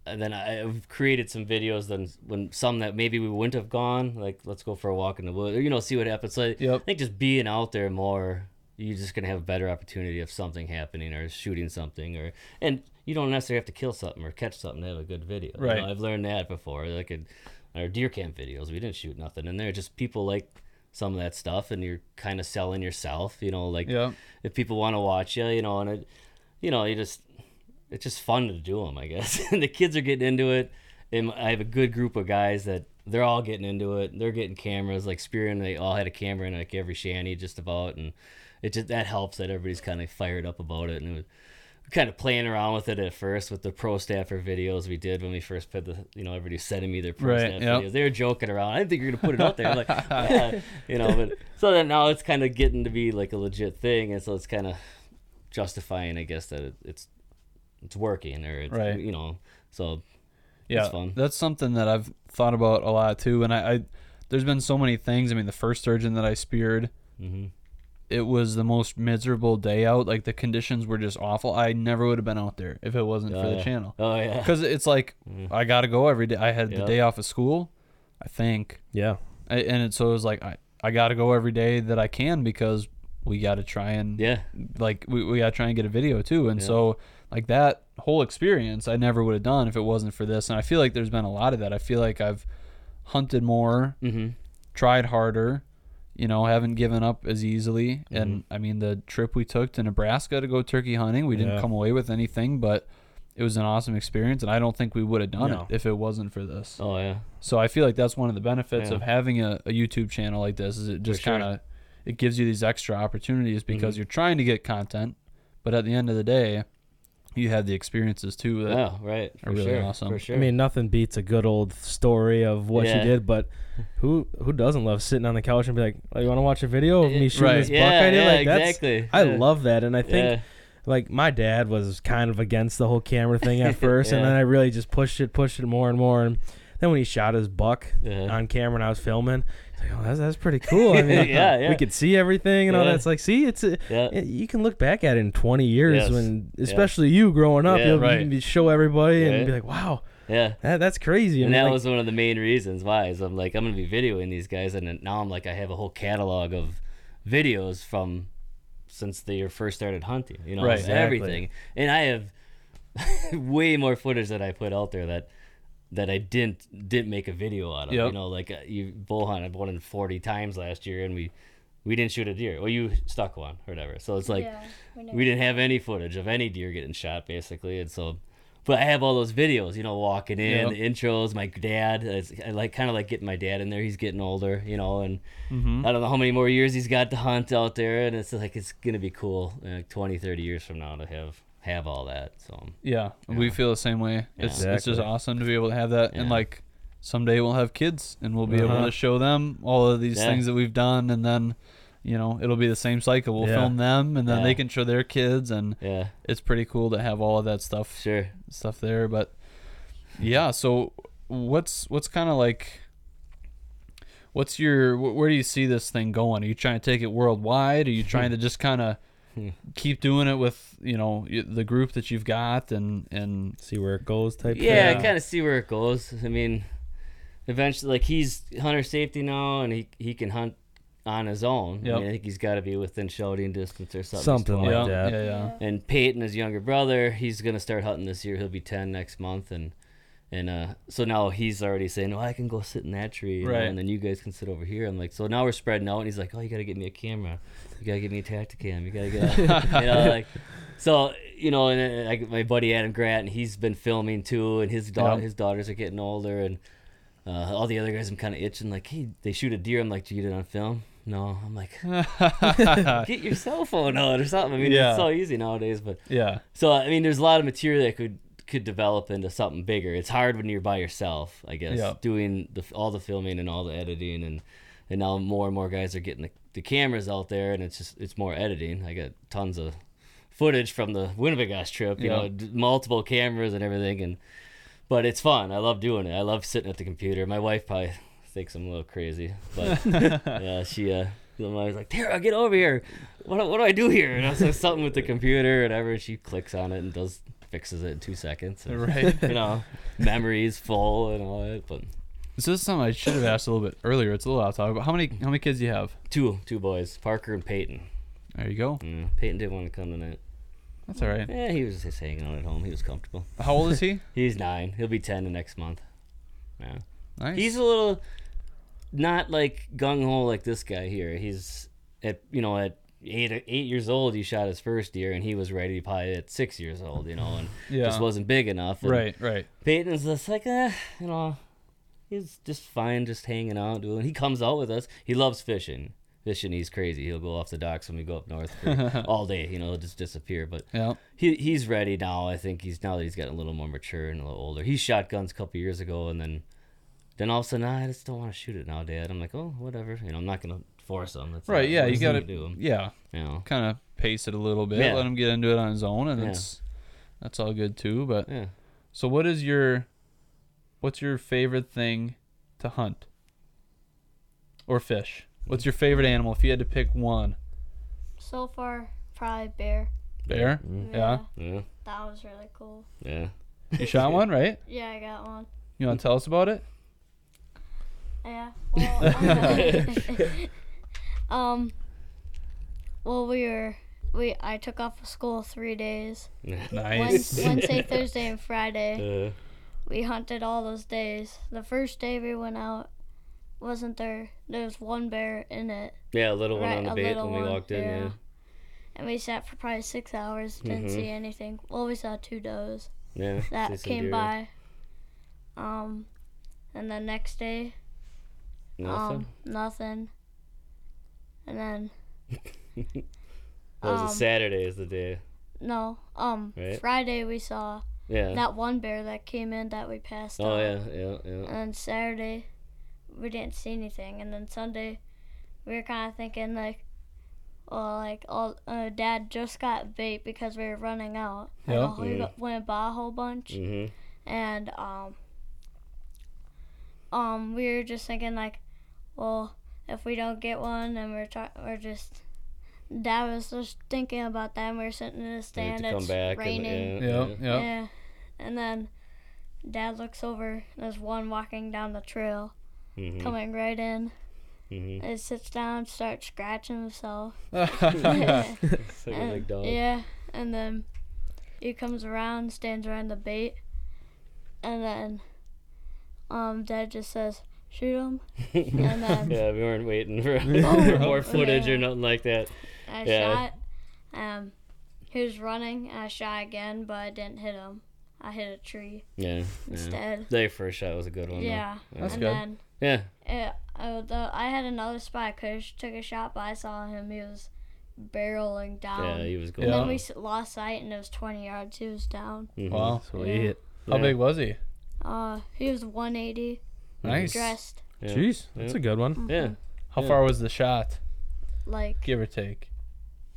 and then I've created some videos. Then when some that maybe we wouldn't have gone, like let's go for a walk in the woods, or you know, see what happens. So I think just being out there more, you're just gonna have a better opportunity of something happening or shooting something, or and you don't necessarily have to kill something or catch something to have a good video. You know, Right. I've learned that before. Like in our deer camp videos, we didn't shoot nothing, and they're just people like some of that stuff, and you're kind of selling yourself. You know, like Yeah. if people want to watch you, you know, and it, you know, you just it's just fun to do them, I guess. and [laughs] the kids are getting into it, and I have a good group of guys that they're all getting into it. They're getting cameras, like Spear, and they all had a camera in like every shanty, just about, and it just that helps that everybody's kind of fired up about it, and it was kind of playing around with it at first with the pro staffer videos we did when we first put the you know everybody sending me their pro Right, staff yep. videos they were joking around i didn't think you were gonna put it out there like [laughs] yeah, you know but so then now it's kind of getting to be like a legit thing and so it's kind of justifying i guess that it, it's it's working or it's Right. you know so yeah, fun. that's something that I've thought about a lot too. And I, I, there's been so many things. I mean, the first sturgeon that I speared, hmm it was the most miserable day out. Like the conditions were just awful. I never would have been out there if it wasn't for Oh, the channel. oh yeah Because it's like Mhm. I got to go every day. I had the day off of school, I think, Yeah. I, and it, so it was like I, I got to go every day that I can because we got to try and Yeah. like we, we gotta try and get a video too and Yeah. so like that whole experience i never would have done if it wasn't for this and i feel like there's been a lot of that i feel like i've hunted more Mm-hmm. tried harder you know haven't given up as easily Mm-hmm. and i mean the trip we took to nebraska to go turkey hunting we didn't Yeah. come away with anything but it was an awesome experience and i don't think we would have done No. it if it wasn't for this Oh yeah. so I feel like that's one of the benefits Yeah. of having a, a YouTube channel like this is it just sure. Mm-hmm. kind of it gives you these extra opportunities because you're trying to get content, but at the end of the day, you have the experiences too that Oh right. For are really sure. awesome. For sure. I mean, nothing beats a good old story of what Yeah. you did. But who who doesn't love sitting on the couch and be like, "Oh, you want to watch a video of me shooting Right. this buck yeah, I did?" yeah, like that's exactly. I Yeah. love that, and I think Yeah. like my dad was kind of against the whole camera thing at [laughs] first, and then I really just pushed it, pushed it more and more, and then when he shot his buck Yeah. on camera and I was filming, he's like, "Oh, that's that's pretty cool." I mean, [laughs] Yeah, yeah. we could see everything and all Yeah. that. It's like, see, it's a, Yeah. it- you can look back at it in 20 years Yes. when, especially you growing up, Yeah. you'll Right. you can show everybody and be like, "Wow, Yeah. that, that's crazy." I And mean, that like, was one of the main reasons why is I'm like I'm gonna be videoing these guys and now I'm like I have a whole catalog of videos from since they first started hunting, you know, Right. Exactly. everything. And I have [laughs] way more footage that I put out there that that I didn't didn't make a video out of. Yep. You know, like uh, you bull hunt I've won 40 times last year and we we didn't shoot a deer. Well, you stuck one or whatever. So it's like yeah, we, didn't have any footage of any deer getting shot basically and so but i have all those videos you know walking in Yep. the intros my dad it's- i like kind of like getting my dad in there he's getting older you know and Mhm. i don't know how many more years he's got to hunt out there and it's like it's gonna be cool like 20 30 years from now to have have all that so yeah, we feel the same way. It's it's just awesome to be able to have that and like someday we'll have kids and we'll be able Uh-huh. to show them all of these Yeah. things that we've done and then you know it'll be the same cycle. We'll Yeah. film them and then Yeah. they can show their kids and yeah. it's pretty cool to have all of that stuff sure. stuff there but yeah so what's what's kind of like what's your where do you see this thing going? Are you trying to take it worldwide? Are you trying to just kind of Hmm. keep doing it with you know the group that you've got and and see where it goes type yeah, thing. kind of see where it goes. I mean, eventually, like he's hunter safety now, and he he can hunt on his own. Yep. I, mean, I think he's got to be within shouting distance or something. Something He's like 12. yeah, that. yeah yeah And Peyton, his younger brother, he's gonna start hunting this year. He'll be ten next month, and and uh, so now he's already saying, "Oh, I can go sit in that tree, you know, and then you guys can sit over here." I'm like, so now we're spreading out, and he's like, "Oh, you gotta get me a camera. You gotta get me a Tacticam. You gotta get, [laughs] [laughs] you know, like." So you know, and uh, I, my buddy Adam Grant, and he's been filming too, and his da- Yeah. his daughters are getting older, and uh, all the other guys, I'm kind of itching. Like, hey, they shoot a deer. I'm like, do you get it on film? No, I'm like, [laughs] get your cell phone out or something. I mean, Yeah. it's so easy nowadays, but yeah so I mean, there's a lot of material that could could develop into something bigger. It's hard when you're by yourself, I guess, Yeah. doing the all the filming and all the editing, and and now more and more guys are getting the, the cameras out there, and it's just it's more editing. I got tons of footage from the Winnebago's trip, you Yeah. know, d- multiple cameras and everything, and but it's fun. I love doing it. I love sitting at the computer. My wife probably thinks I'm a little crazy, but [laughs] yeah, she uh. I was like, Tara, get over here. What, do- what do I do here? And I was like, something with the computer whatever. She clicks on it and does fixes it in two seconds. [laughs] And, right You know, memory's full and all that. But so this is something i should have asked a little bit earlier it's a little off topic but how many how many kids do you have two two boys, Parker and Peyton. there you go Mm, Peyton didn't want to come tonight. that's all right Yeah, he was just hanging out at home. He was comfortable. how old is he [laughs] He's nine. He'll be ten the next month. Yeah. nice He's a little not like gung ho like this guy here. He's at you know at eight eight years old he shot his first deer and he was ready probably at six years old. You know and yeah just wasn't big enough. And right right Peyton's just like eh, you know he's just fine just hanging out doing. He comes out with us. He loves fishing. Fishing, he's crazy. He'll go off the docks when we go up north [laughs] all day. You know, he'll just disappear. But yeah he he's ready now. I think he's now that he's gotten a little more mature and a little older. He shot guns a couple years ago, and then then all of a sudden, "Ah, I just don't want to shoot it now, Dad. I'm like, oh, whatever. You know, I'm not gonna force him. That's right not- yeah you gotta do. them. yeah You know, kind of pace it a little bit Yeah. let him get into it on his own and Yeah. it's that's all good too but yeah. So what is your what's your favorite thing to hunt? Or fish? What's your favorite animal if you had to pick one? So far, probably bear. Bear? Mm. Yeah. Yeah, That was really cool. yeah. You shot [laughs] one, right? Yeah, I got one. You want to tell us about it? Yeah. Well, [laughs] [laughs] um, well, we were we I took off of school three days. [laughs] Nice. Wednesday, Wednesday, Thursday, and Friday. [laughs] Uh, We hunted all those days. The first day we went out, wasn't there? There was one bear in it, yeah, a little one on the a bait when we one, walked in. yeah. Yeah, and we sat for probably six hours. Didn't Mhm. see anything. Well, we saw two does yeah. [laughs] that came deer. by. Um, and the next day, Nothing. um, nothing. And then [laughs] that was um, a Saturday, is the day. no, um, Right. Friday we saw Yeah. that one bear that came in that we passed. oh out. yeah, yeah, yeah. And then Saturday, we didn't see anything. And then Sunday, we were kind of thinking like, well, like, all uh, Dad just got bait because we were running out. Like, Yep. oh, we Mhm. got- went and bought a whole bunch, Mhm. and um, um, we were just thinking like, well, if we don't get one, then we're try- we're just. Dad was just thinking about that. and We were sitting in the stand. It's back. raining. And, yeah, Yep. yeah. Yeah. And then dad looks over and there's one walking down the trail, Mhm. coming right in. Mhm. And sits down, starts scratching himself. [laughs] [laughs] It's like And- Yeah. And then he comes around, stands around the bait, and then um dad just says, Shoot him. And [laughs] then yeah, we weren't waiting for, [laughs] Oh, for more footage yeah. or nothing like that. I Yeah. shot. Um he was running and I shot again but I didn't hit him. I hit a tree Yeah. yeah. instead. Their first shot was a good one. though. Yeah. That's and good. then Yeah. Yeah, I, the, I had another spot. I could took a shot, but I saw him. He was barreling down. Yeah, he was going. and going. then we lost sight, and it was 20 yards. He was down. Mhm. Wow. Sweet. How Yeah. big was he? Uh, he was 180, Nice. dressed Yeah. Jeez, that's Yeah. a good one. Mm-hmm. Yeah. How Yeah. far was the shot? like Give or take.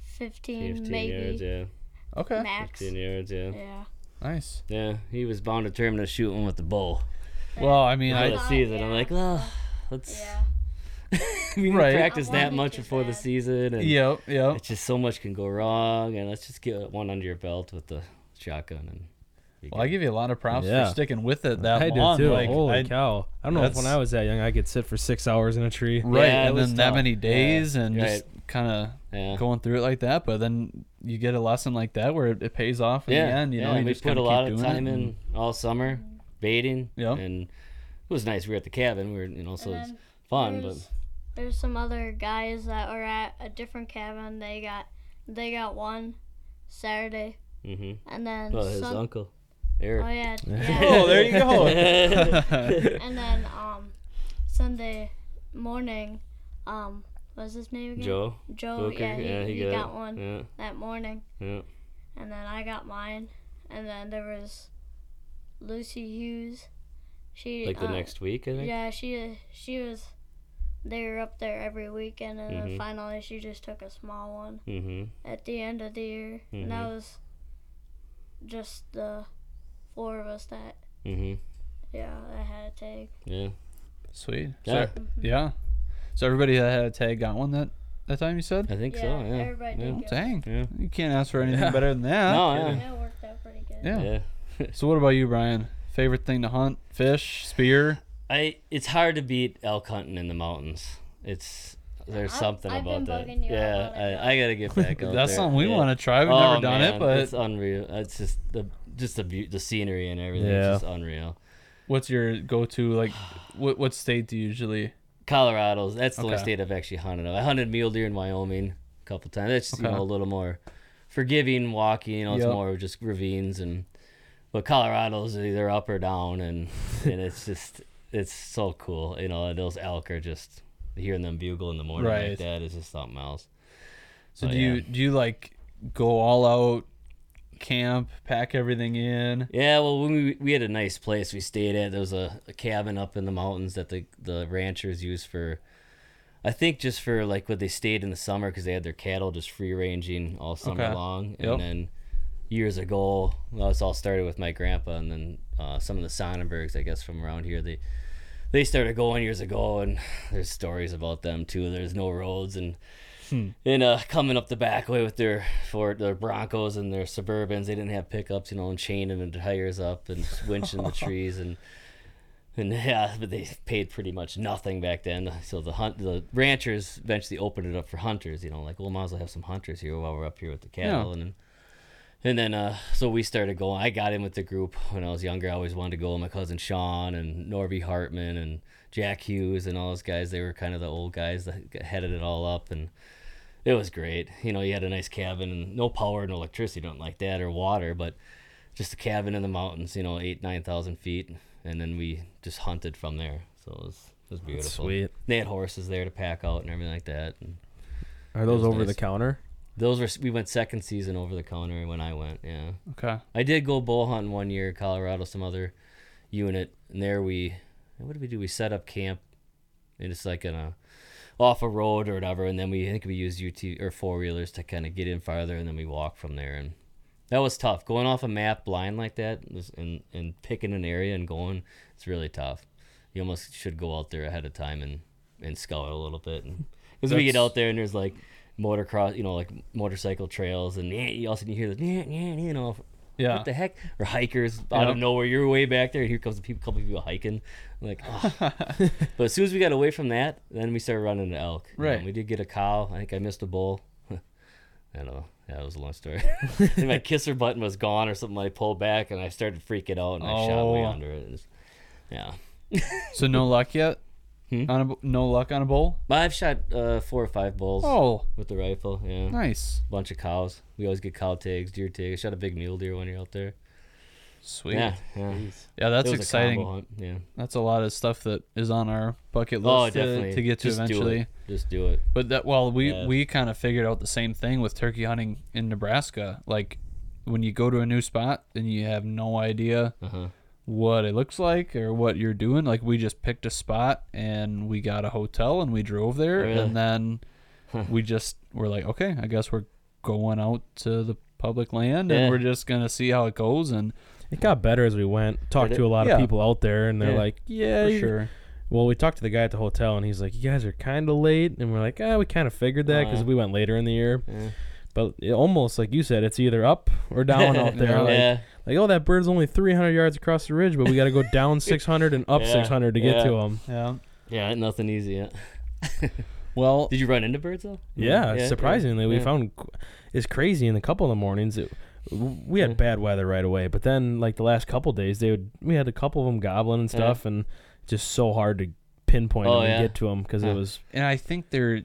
15, 15 maybe yards, yeah. Okay. max. 15 yards, yeah. Yeah. Nice. Yeah, he was bound determined to shoot one with the bow. Well, I mean, For I the thought- season, I'm like, well, let's. Yeah. [laughs] we Right. practice I that wanted much to before the bad. season, and Yep. Yep. it's just so much can go wrong, and let's just get one under your belt with the shotgun and. Be Well, I give you a lot of props Yeah. for sticking with it that I long. did too. Like, Holy I- cow! I don't know if when that's- I was that young, I could sit for six hours in a tree. right, Yeah, it and was then that tough. many Yeah. days, and Right. just kind of yeah. going through it like that. But then you get a lesson like that where it, it pays off in yeah, the end. You yeah, know, you we just put kinda a keep lot of doing it time and- in all summer baiting. Yeah. and it was nice. We were at the cabin. We were, you know, so And it's then fun. But there's, there's some other guys that were at a different cabin. They got they got one Saturday, hmm and then well, his Sun- uncle, oh yeah, yeah. [laughs] [laughs] Oh, there you go. [laughs] And then um, Sunday morning, um, what's his name again? Joe. Joe. Booker, Yeah, he, yeah, he, he got, got, one Yeah, that morning, yeah. and then I got mine, and then there was Lucy Hughes. She Like the uh, next week, I think. Yeah, she she was. They were up there every weekend, and then Mhm. finally she just took a small one Mm-hmm. at the end of the year, and that Mhm. was just the four of us that Mm-hmm. yeah I had a tag. Yeah. Sweet. Yeah. So, yeah. So everybody that had a tag got one that that time. You said. I think yeah, so. Yeah. everybody yeah. did dang. Yeah. You can't ask for anything Yeah. better than that. No, yeah. Yeah, it worked out pretty good. Yeah. Yeah. [laughs] So what about you, Brian? Favorite thing to hunt? Fish, spear. I. It's hard to beat elk hunting in the mountains. It's there's I've- something I've about that. Yeah. I, I gotta get back [laughs] out That's there. something we yeah. want to try. We've oh, never done man, it, but it's unreal. It's just the just the beau- the scenery and everything. Yeah. It's just unreal. what's your go-to? Like, [sighs] what what state do you usually? Colorado's that's the only state I've actually hunted. I hunted mule deer in Wyoming a couple times. That's just, you know a little more forgiving walking. You know, it's Yep. more just ravines and. But Colorado's either up or down, and and it's just it's so cool. You know, those elk are just hearing them bugle in the morning Right. like that is just something else. So Oh, do yeah. you do you like go all out, camp, pack everything in? Yeah, well, when we we had a nice place we stayed at. There was a, a cabin up in the mountains that the the ranchers used for, I think, just for like what they stayed in the summer because they had their cattle just free ranging all summer Okay. long. And Yep. then years ago, well, this all started with my grandpa, and then uh, some of the Sonnenbergs, I guess, from around here, they they started going years ago, and there's stories about them too. There's no roads and. And uh, coming up the back way with their for their Broncos and their Suburbans, they didn't have pickups, you know, and chaining the tires up and winching the [laughs] trees and And yeah, but they paid pretty much nothing back then. So the hunt, the ranchers eventually opened it up for hunters. You know, like, well, might as well have some hunters here while we're up here with the cattle. And then, and then, uh, so we started going. I got in with the group when I was younger. I always wanted to go. with My cousin Sean and Norby Hartman and Jack Hughes and all those guys. They were kind of the old guys that headed it all up, and it was great. You know, you had a nice cabin and no power and electricity, don't like that or water, but just a cabin in the mountains. You know, eight nine thousand feet and then we just hunted from there. So it was it was beautiful. Sweet. They had horses there to pack out and everything like that. And Are those over nice. the counter? Those were we went second season over the counter when I went. Yeah, Okay. I did go bull hunting one year, Colorado, some other unit, and there we what did we do? We set up camp, and it's like in a off a road or whatever, and then we I think we used UT or four wheelers to kind of get in farther, and then we walk from there and. That was tough. Going off a map blind like that and, and picking an area and going, it's really tough. You almost should go out there ahead of time and, and scout a little bit. Because we get out there and there's like motocross, you know, like motorcycle trails, and eh, you also you hear the, "Nyeh, nyeh," you know, Yeah. what the heck? Or hikers out Yep. of nowhere. You're way back there, and here comes a people, couple people hiking. I'm like, [laughs] oh. but as soon as we got away from that, then we started running into elk. You know, Right. we did get a cow. I think I missed a bull. [laughs] I don't know. Yeah, that was a long story. [laughs] and my kisser button was gone or something. I pulled back and I started freaking out and I shot way Oh. under it. It yeah. So no luck yet. Hmm? On a, no luck on a bull. But I've shot uh, four or five bulls Oh, with the rifle. Yeah. nice. bunch of cows. We always get cow tags, deer tags. Shot a big mule deer when you're out there. Sweet. Yeah, yeah. Yeah, that's It was a exciting. hunt, Yeah. That's a lot of stuff that is on our bucket list Oh, to, to get to Just eventually. it. Just do it. But that well, we Yeah. we kind of figured out the same thing with turkey hunting in Nebraska. Like when you go to a new spot and you have no idea Uh huh. What it looks like or what you're doing. Like we just picked a spot and we got a hotel and we drove there really? and then we just were like, okay, I guess we're going out to the public land and we're just gonna see how it goes and It got better as we went. Talked to a lot Yeah. of people out there, and they're Yeah. like, "Yeah, for sure. Well, we talked to the guy at the hotel, and he's like, "You guys are kind of late," and we're like, "Ah, we kind of figured that because Uh. we went later in the year." Yeah. But it almost like you said, it's either up or [laughs] down out there. Yeah. Like, yeah. like, oh, that bird's only 300 yards across the ridge, but we got to go down [laughs] 600 and up Yeah. 600 to get Yeah. to him. Yeah. Yeah. Nothing easy. Yeah. [laughs] Well, Did you run into birds though? Yeah, Yeah, surprisingly, we yeah. found it's crazy in a couple of the mornings. It, we had Yeah. bad weather right away, but then like the last couple days, they would we had a couple of them gobbling and Yeah. stuff, and just so hard to pinpoint Oh, them yeah. and get to them because Huh. it was and I think they're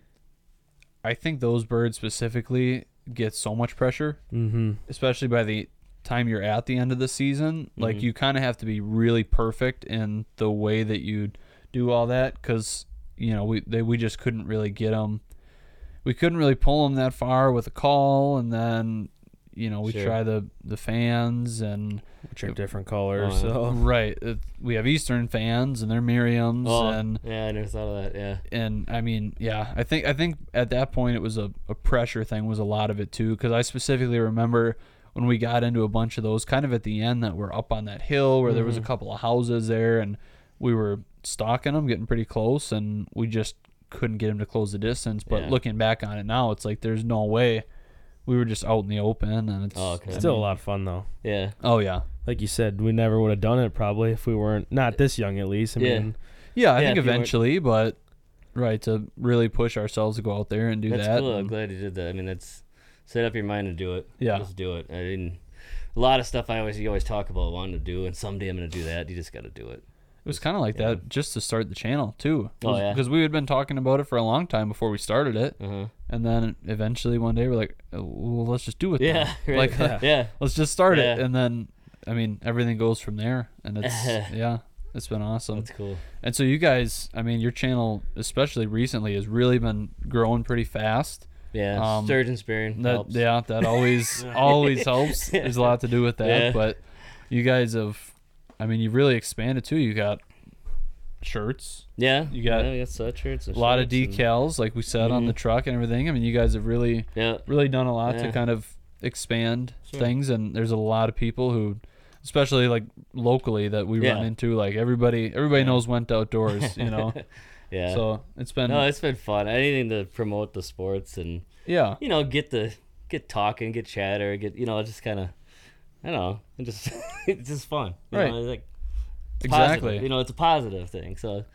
I think those birds specifically get so much pressure mm-hmm. especially by the time you're at the end of the season. Like Mhm. you kind of have to be really perfect in the way that you do all that because you know we they, we just couldn't really get them. We couldn't really pull them that far with a call, and then you know we Sure. try the the fans and which are different colors. Yeah. So [laughs] right. It, we have Eastern fans and they're Merriams Oh, and yeah. I never thought of that. Yeah. and I mean, yeah, I think I think at that point it was a, a pressure thing was a lot of it too because I specifically remember when we got into a bunch of those kind of at the end that were up on that hill where there was a Mhm. couple of houses there and we were stalking them, getting pretty close, and we just couldn't get them to close the distance. But Yeah. looking back on it now, it's like there's no way. We were just out in the open, and it's Oh, okay. Still mean- a lot of fun though. Yeah. Oh yeah, Like you said, we never would have done it probably if we weren't not this young at least. I Yeah. mean, yeah. I Yeah, think if you weren't- eventually, but right to really push ourselves to go out there and do That's that. cool. I'm glad you did that. I mean, that's set up your mind to do it. Yeah. Just do it. I didn't. A lot of stuff I always you always talk about wanting to do, and someday I'm gonna do that. You just got to do it. It was kind of like Yeah. that just to start the channel too. Oh, yeah. Because we had been talking about it for a long time before we started it, huh. and then eventually one day we're like, "Oh, well, let's just do it. Yeah. [laughs] Right. Like, Yeah. [laughs] yeah. let's just start it, and then I mean everything goes from there, and it's [laughs] yeah, it's been awesome. That's cool. And so you guys, I mean, your channel, especially recently, has really been growing pretty fast. Yeah. Um, Sturgeon spearing That helps. yeah, that always always helps. There's a lot to do with that, Yeah. but you guys have, I mean, you've really expanded too. You got shirts, Yeah. You got yeah, we got sweatshirts. a lot of shirts and- decals, like we said on the Mhm. truck and everything. I mean, you guys have really Yeah. really done a lot to kind of expand Sure. things, and there's a lot of people who. Especially like locally that we run into, like everybody, everybody Yeah. knows Wendt Outdoors, you know. [laughs] yeah. So it's been, no, it's been fun. Anything to promote the sports and yeah, you know get the get talking, get chatter, get you know just kind of I don't know, it just [laughs] it's just fun. You Right. Know, like It's positive, Exactly. You know, it's a positive thing. So you know,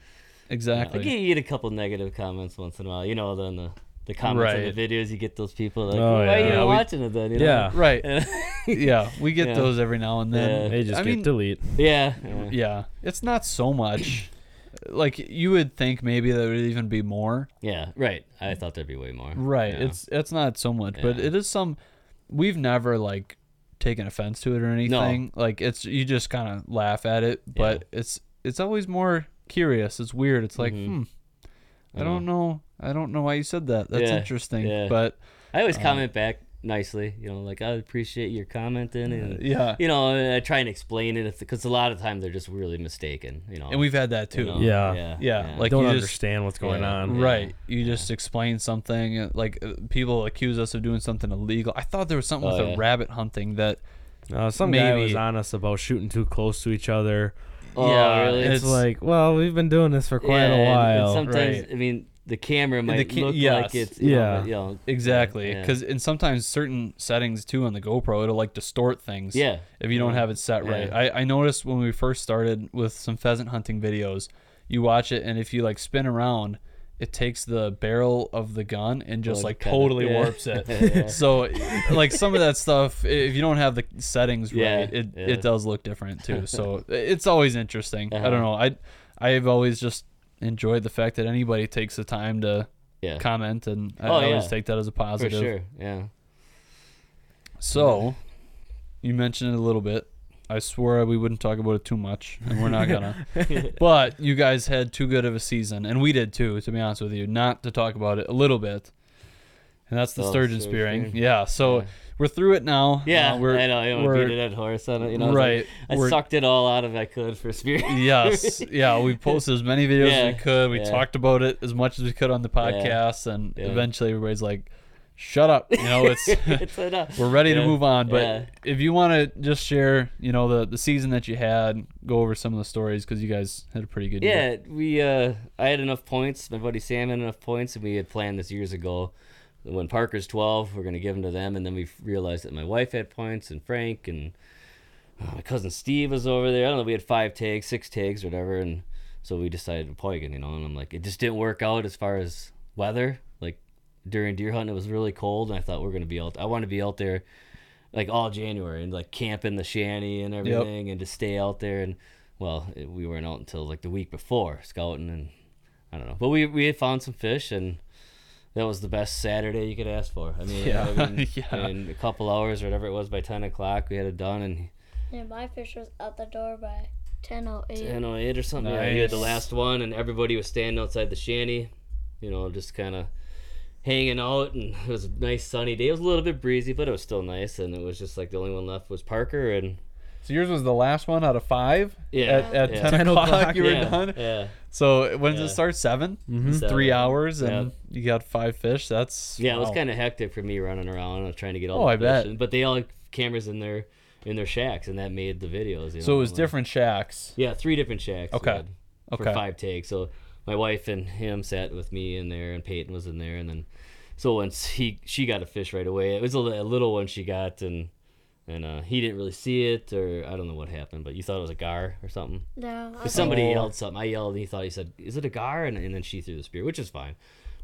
Exactly. you get a couple negative comments once in a while. You know, then the the comments on the videos, you get those people like, Oh, why are you even Yeah, we- watching it then? You know? Yeah. Right. [laughs] Yeah. [laughs] Yeah, we get Yeah. those every now and then. Yeah. They just I get mean, delete. yeah. yeah. yeah, it's not so much. [coughs] like you would think maybe there would even be more. Yeah, right. I thought there'd be way more. Right. Yeah. It's it's not so much, but it is some. We've never like taken offense to it or anything. Like it's you just kind of laugh at it, but it's it's always more curious. It's weird. It's like, Mhm. hmm, I don't know. I don't know why you said that. That's Yeah, interesting. yeah. But I always Um, comment back nicely. You know, like I appreciate your commenting, and yeah, you know, and I try and explain it because a lot of times they're just really mistaken. You know, and we've had that you too. know, Yeah. yeah, Yeah, like Don't you just- understand what's going Yeah. on. Yeah. Right. You just explain something uh, like uh, people accuse us of doing something illegal. I thought there was something Oh, with yeah. a rabbit hunting that Uh, some guy was Maybe. on us about shooting too close to each other. Oh, Yeah, really? It's, It's- like, well, we've been doing this for quite Yeah, a and- and while. sometimes, Right. I mean, the camera might ca- look yes. like it's you Yeah. know, you know, exactly yeah. because and sometimes certain settings too on the GoPro it'll like distort things. yeah, If you don't have it set right. Yeah. I I noticed when we first started with some pheasant hunting videos, you watch it and if you like spin around. It takes the barrel of the gun and just Oh, like totally yeah. warps it. [laughs] So, like some of that stuff, if you don't have the settings Yeah, right, it, yeah. it does look different too. So [laughs] it's always interesting. I Uh-huh. don't know. I I've always just enjoyed the fact that anybody takes the time to yeah, comment, and I Oh, always yeah. take that as a positive. for sure, yeah. So, you mentioned it a little bit. I swore we wouldn't talk about it too much, and we're not gonna. [laughs] but you guys had too good of a season, and we did too. To be honest with you, not to talk about it a little bit, and that's the Oh, sturgeon spearing. Yeah, so Yeah. We're through it now. Yeah, Uh, we're, I know. I don't beat a dead horse on it. You know, right. Like, I sucked it all out of I could for spear. yes, [laughs] yeah. We posted as many videos Yeah, as we could. We yeah. talked about it as much as we could on the podcast, and yeah. eventually everybody's like, "Shut up!" You know, it's [laughs] it's enough. [laughs] we're ready to move on. But if you want to just share, you know, the the season that you had, go over some of the stories because you guys had a pretty good year. Yeah, we. Uh, I had enough points. My buddy Sam had enough points, and we had planned this years ago. When Parker's twelve, we're gonna give them to them, and then we realized that my wife had points, and Frank, and uh, my cousin Steve was over there. I don't know. We had five tags, six tags, whatever, and so we decided to Poygan, you know. And I'm like, it just didn't work out as far as weather. Like during deer hunting, it was really cold, and I thought we are gonna be out. I wanted to be out there like all January and like camp in the shanty and everything, and to stay out there. And well, it, we weren't out until like the week before scouting, and I don't know. But we we had found some fish, and that was the best Saturday you could ask for. I mean, Yeah, I mean, [laughs] yeah. in a couple hours or whatever it was by ten o'clock, we had it done, and Yeah, my fish was out the door by 10:08. ten oh eight or something. Yeah, we had the last one, and everybody was standing outside the shanty, you know, just kind of hanging out, and it was a nice sunny day. It was a little bit breezy, but it was still nice, and it was just like the only one left was Parker, and So yours was the last one out of five. Yeah, At, at yeah. ten, 10 o'clock, o'clock, you were yeah, done. Yeah, So when does it start? Seven. Mhm. So- Three hours, and Yeah. you got five fish. That's Yeah, it was kind of hectic for me running around and trying to get all Oh, the I bet. in, But they all had cameras in their in their shacks, and that made the videos. You So know, it was like- different shacks. Yeah, three different shacks. Okay. had For five takes. So my wife and him sat with me in there, and Peyton was in there, and then so once he she got a fish right away. It was a, a little one she got, and and uh, he didn't really see it, or I don't know what happened, but you thought it was a gar or something. No, I somebody yelled something. I yelled, and he thought he said, "Is it a gar?" And, and then she threw the spear, which is fine.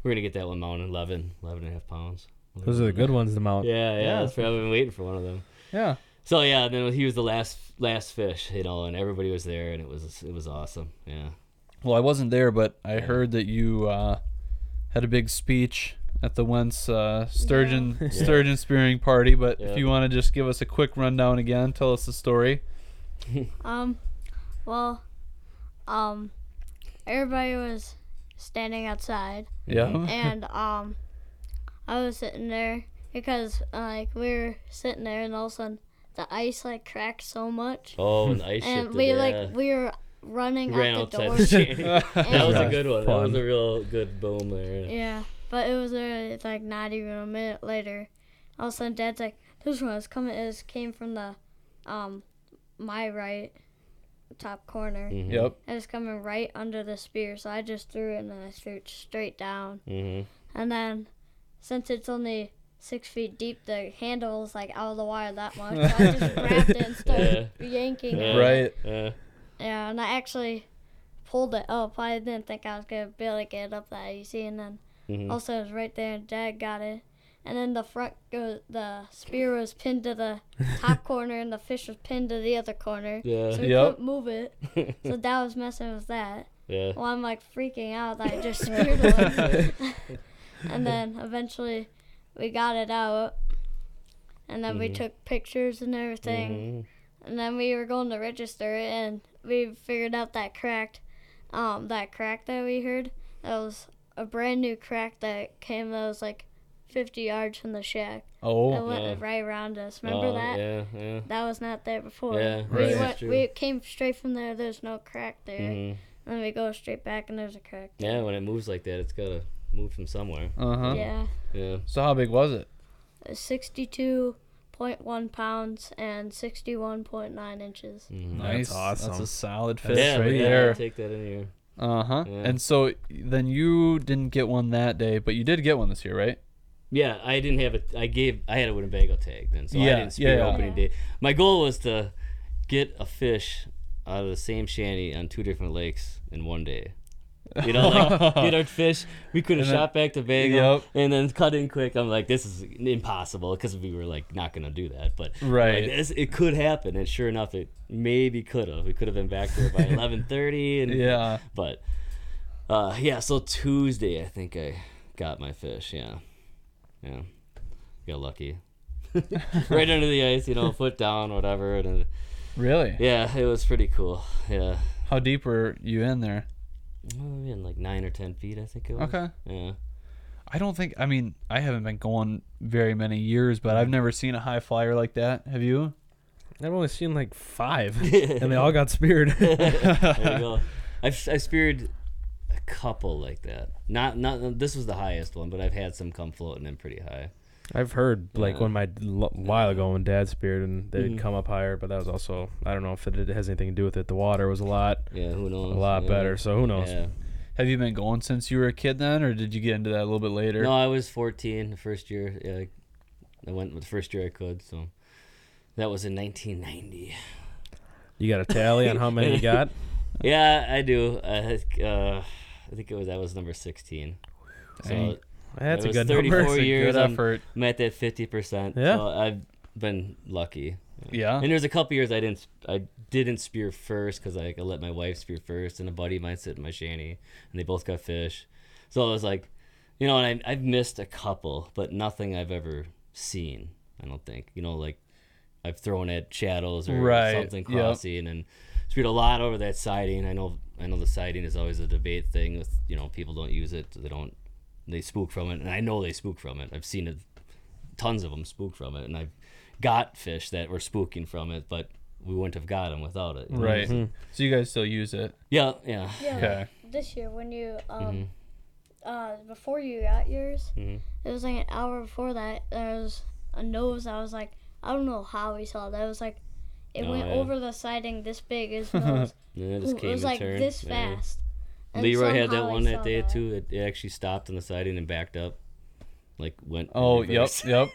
We're gonna get that one mounted 11, 11 and a half pounds. Those are the good ones to mount. Yeah, yeah. Yeah. That's I've been waiting for one of them. Yeah. So yeah, then he was the last last fish, you know, and everybody was there, and it was it was awesome. Yeah. Well, I wasn't there, but I Yeah. heard that you uh, had a big speech at the Wendts uh, sturgeon [laughs] Yeah. sturgeon spearing party. But Yeah. if you want to just give us a quick rundown again, tell us the story. [laughs] Um, well, um, everybody was standing outside, Yeah. and [laughs] um, I was sitting there because like we were sitting there, and all of a sudden the ice like cracked so much, Oh, and the ice and shifted, we yeah. like we were running ran out the door. the that was a That's good one. That was a real good boom there. Yeah, but it was uh, like not even a minute later. All of a sudden, Dad's like, "This one is coming." It came from the, um, my right top corner. Mhm. Yep. And it's coming right under the spear, so I just threw it and then I threw it straight down. Mhm. And then, since it's only six feet deep, the handle is like out of the wire that much. So I just [laughs] grabbed it and started yanking Yeah. it. Right. Yeah. Yeah, and I actually pulled it up. I didn't think I was gonna be able to get it up that easy, and then Mhm. also it was right there, and Dad got it. And then the front, go, the spear was pinned to the [laughs] top corner, and the fish was pinned to the other corner. Yeah. So we Yep. couldn't move it. [laughs] So Dad was messing with that. Yeah. Well, I'm like freaking out that I just [laughs] speared one. and then eventually we got it out. And then we Mhm. took pictures and everything. Mhm. And then we were going to register it and we figured out that cracked um that crack that we heard. That was a brand new crack that came that was like 50 yards from the shack. Oh, It went Yeah. right around us. Remember Oh, that? Yeah, yeah. That was not there before. Yeah, we right. went we came straight from there. There's no crack there. Mm-hmm. And then we go straight back and there's a crack. there. Yeah, when it moves like that, it's gotta move from somewhere. uh huh. Yeah. Yeah. So how big was it? It's 62.1 pounds and 61.9 inches. Mhm. Nice. That's That's a solid That's fish yeah, right yeah, there. Take that in here. Uh huh. Yeah. And so then you didn't get one that day, but you did get one this year, right? Yeah, I didn't have it. I gave. I had a Winnebago tag then, so Yeah, I didn't spear yeah, opening day. My goal was to get a fish out of the same shanty on two different lakes in one day. You know, like get our [laughs] fish. We could have shot back to Bagel Yep. and then cut in quick. I'm like, this is impossible because we were like not gonna do that. But Right. like, this, it could happen, and sure enough, it maybe could have. We could have been back there by [laughs] 11:30, and Yeah. but uh, yeah, so Tuesday I think I got my fish. Yeah, yeah, got lucky. [laughs] right under the ice, you know, foot down, whatever. And Really? yeah, it was pretty cool. Yeah, How deep were you in there? In like nine or ten feet, I think it was. Okay. Yeah. I don't think. I mean, I haven't been going very many years, but I've never seen a high flyer like that. Have you? I've only seen like five, [laughs] and they all got speared. [laughs] there you go. [laughs] I've I speared a couple like that. Not not this was the highest one, but I've had some come floating in pretty high. I've heard like Yeah. when my l- while ago when Dad speared and they'd Mhm. come up higher, but that was also I don't know if it has anything to do with it. The water was a lot Yeah, who knows, a lot Yeah. better, so who knows? Yeah. Have you been going since you were a kid then, or did you get into that a little bit later? No, I was 14 the first year. Yeah, I went the first year I could. So that was in 1990. You got a tally on how many you got? [laughs] Yeah, I do. I think, uh, I think it was I was number 16. Dang. That's a good 34 number. Years, good effort. I'm at that 50%. Yeah. So I've been lucky. Yeah. And there's a couple years I didn't I didn't spear first because I, I let my wife spear first, and a buddy of mine sit in my shanty, and they both got fish. So I was like, you know, and I, I've missed a couple, but nothing I've ever seen. I don't think you know, like I've thrown at shadows or Right, something yep. crossing, and speared a lot over that siding. I know I know the siding is always a debate thing with you know people don't use it, they don't they spook from it, and I know they spook from it. I've seen it, tons of them spook from it, and I've got fish that were spooking from it, but we wouldn't have got them without it. you know? Right. Mhm. So you guys still use it? Yeah, yeah. Yeah. Okay. This year, when you um Mhm. uh before you got yours, Mhm. it was like an hour before that. There was a nose. I was like, I don't know how we saw that. It was like, it Oh, went yeah. over the siding this big. His nose. [laughs] Yeah, it just it was like turned. this yeah. fast. And Leroy had that one that day that. too. It, it actually stopped on the siding and backed up, like went. Oh, yep, yep.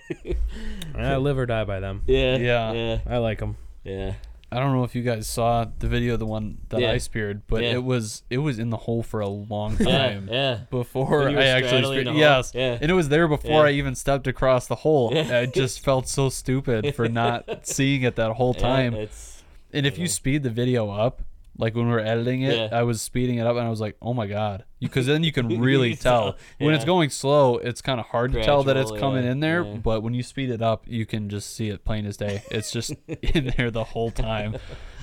[laughs] I live or die by them. yeah, Yeah. yeah, I like them. yeah. I don't know if you guys saw the video of the one that Yeah. I speared, but Yeah. it was it was in the hole for a long time yeah. before When you were I actually speared. Yes, Yeah. and it was there before Yeah. I even stepped across the hole. Yeah. I just felt so stupid for not [laughs] seeing it that whole Yeah, time. it's and if you yeah. speed the video up, like when we were editing it, Yeah. I was speeding it up, and I was like, "Oh my god!" Because then you can [laughs] really You tell tell, when it's going slow. It's kind of hard to tell that it's coming yeah, in there, yeah. but when you speed it up, you can just see it plain as day. It's just [laughs] in there the whole time.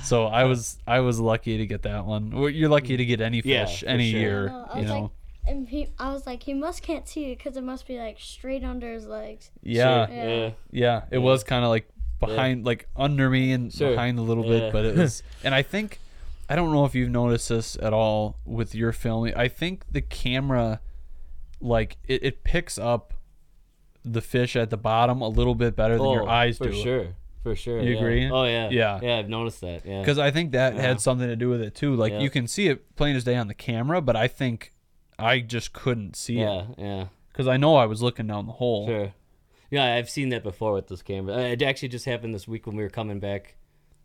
So I was I was lucky to get that one. You're lucky to get any fish for any sure. year. No, I you was know. like, and he, I was like, he must can't see it because it must be like straight under his legs. yeah, Sure, Yeah. yeah. yeah. It Yeah. was kind of like behind, like under me and Sure. behind a little Yeah. bit, but it was. [laughs] and I think I don't know if you've noticed this at all with your filming. I think the camera, like it, it picks up the fish at the bottom a little bit better than your Oh, eyes for do. For sure, for sure. You yeah. agree? Oh yeah, Yeah. yeah. I've noticed that. Yeah, Because I think that Yeah. had something to do with it too. Like Yeah. you can see it plain as day on the camera, but I think I just couldn't see it yeah, yeah. because I know I was looking down the hole. Sure. Yeah, I've seen that before with this camera. It actually just happened this week when we were coming back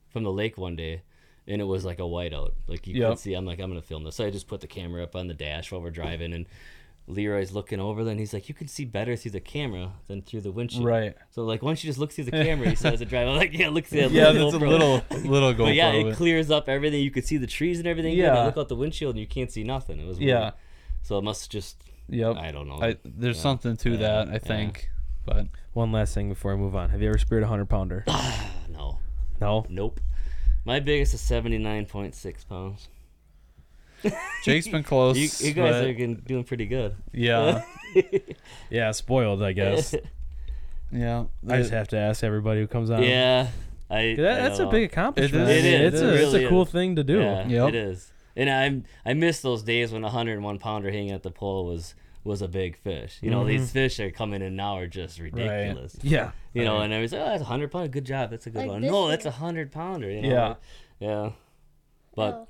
from the lake one day, and it was like a whiteout. Like you Yep. could see. I'm like, I'm gonna film this. So I just put the camera up on the dash while we're driving, and Leroy's looking over. Then he's like, you can see better through the camera than through the windshield. Right. So like, why don't you just look through the camera? He says to drive. I'm like, yeah, look through that [laughs] Yeah, little that's a GoPro." little [laughs] little GoPro. But yeah, it clears up everything. You could see the trees and everything. Yeah. Yeah. look out the windshield and you can't see nothing. It was weird. yeah. So it must just. Yep. I don't know. I, there's Yeah. something to Yeah, that, I yeah. think. But One last thing before I move on. Have you ever speared a hundred pounder? [sighs] no. No. Nope. My biggest is seventy nine point six pounds. [laughs] Jake's been close. You, you guys but are getting, doing pretty good. yeah, [laughs] Yeah, spoiled, I guess. [laughs] yeah. I just have to ask everybody who comes on. yeah. I, That, I that's a big accomplishment. It I is. mean, It It's a, It it's a cool is. thing to do. Yeah, Yep. it is. And I'm I miss those days when a hundred and one pounder hanging at the pole was was a big fish. You know, Mm-hmm. these fish are coming in now are just ridiculous. Yeah. You know, and I was like, oh, that's a hundred pounder. Good job. That's a good Like one. this No, that's a hundred pounder. You know? Yeah. Yeah. But Oh,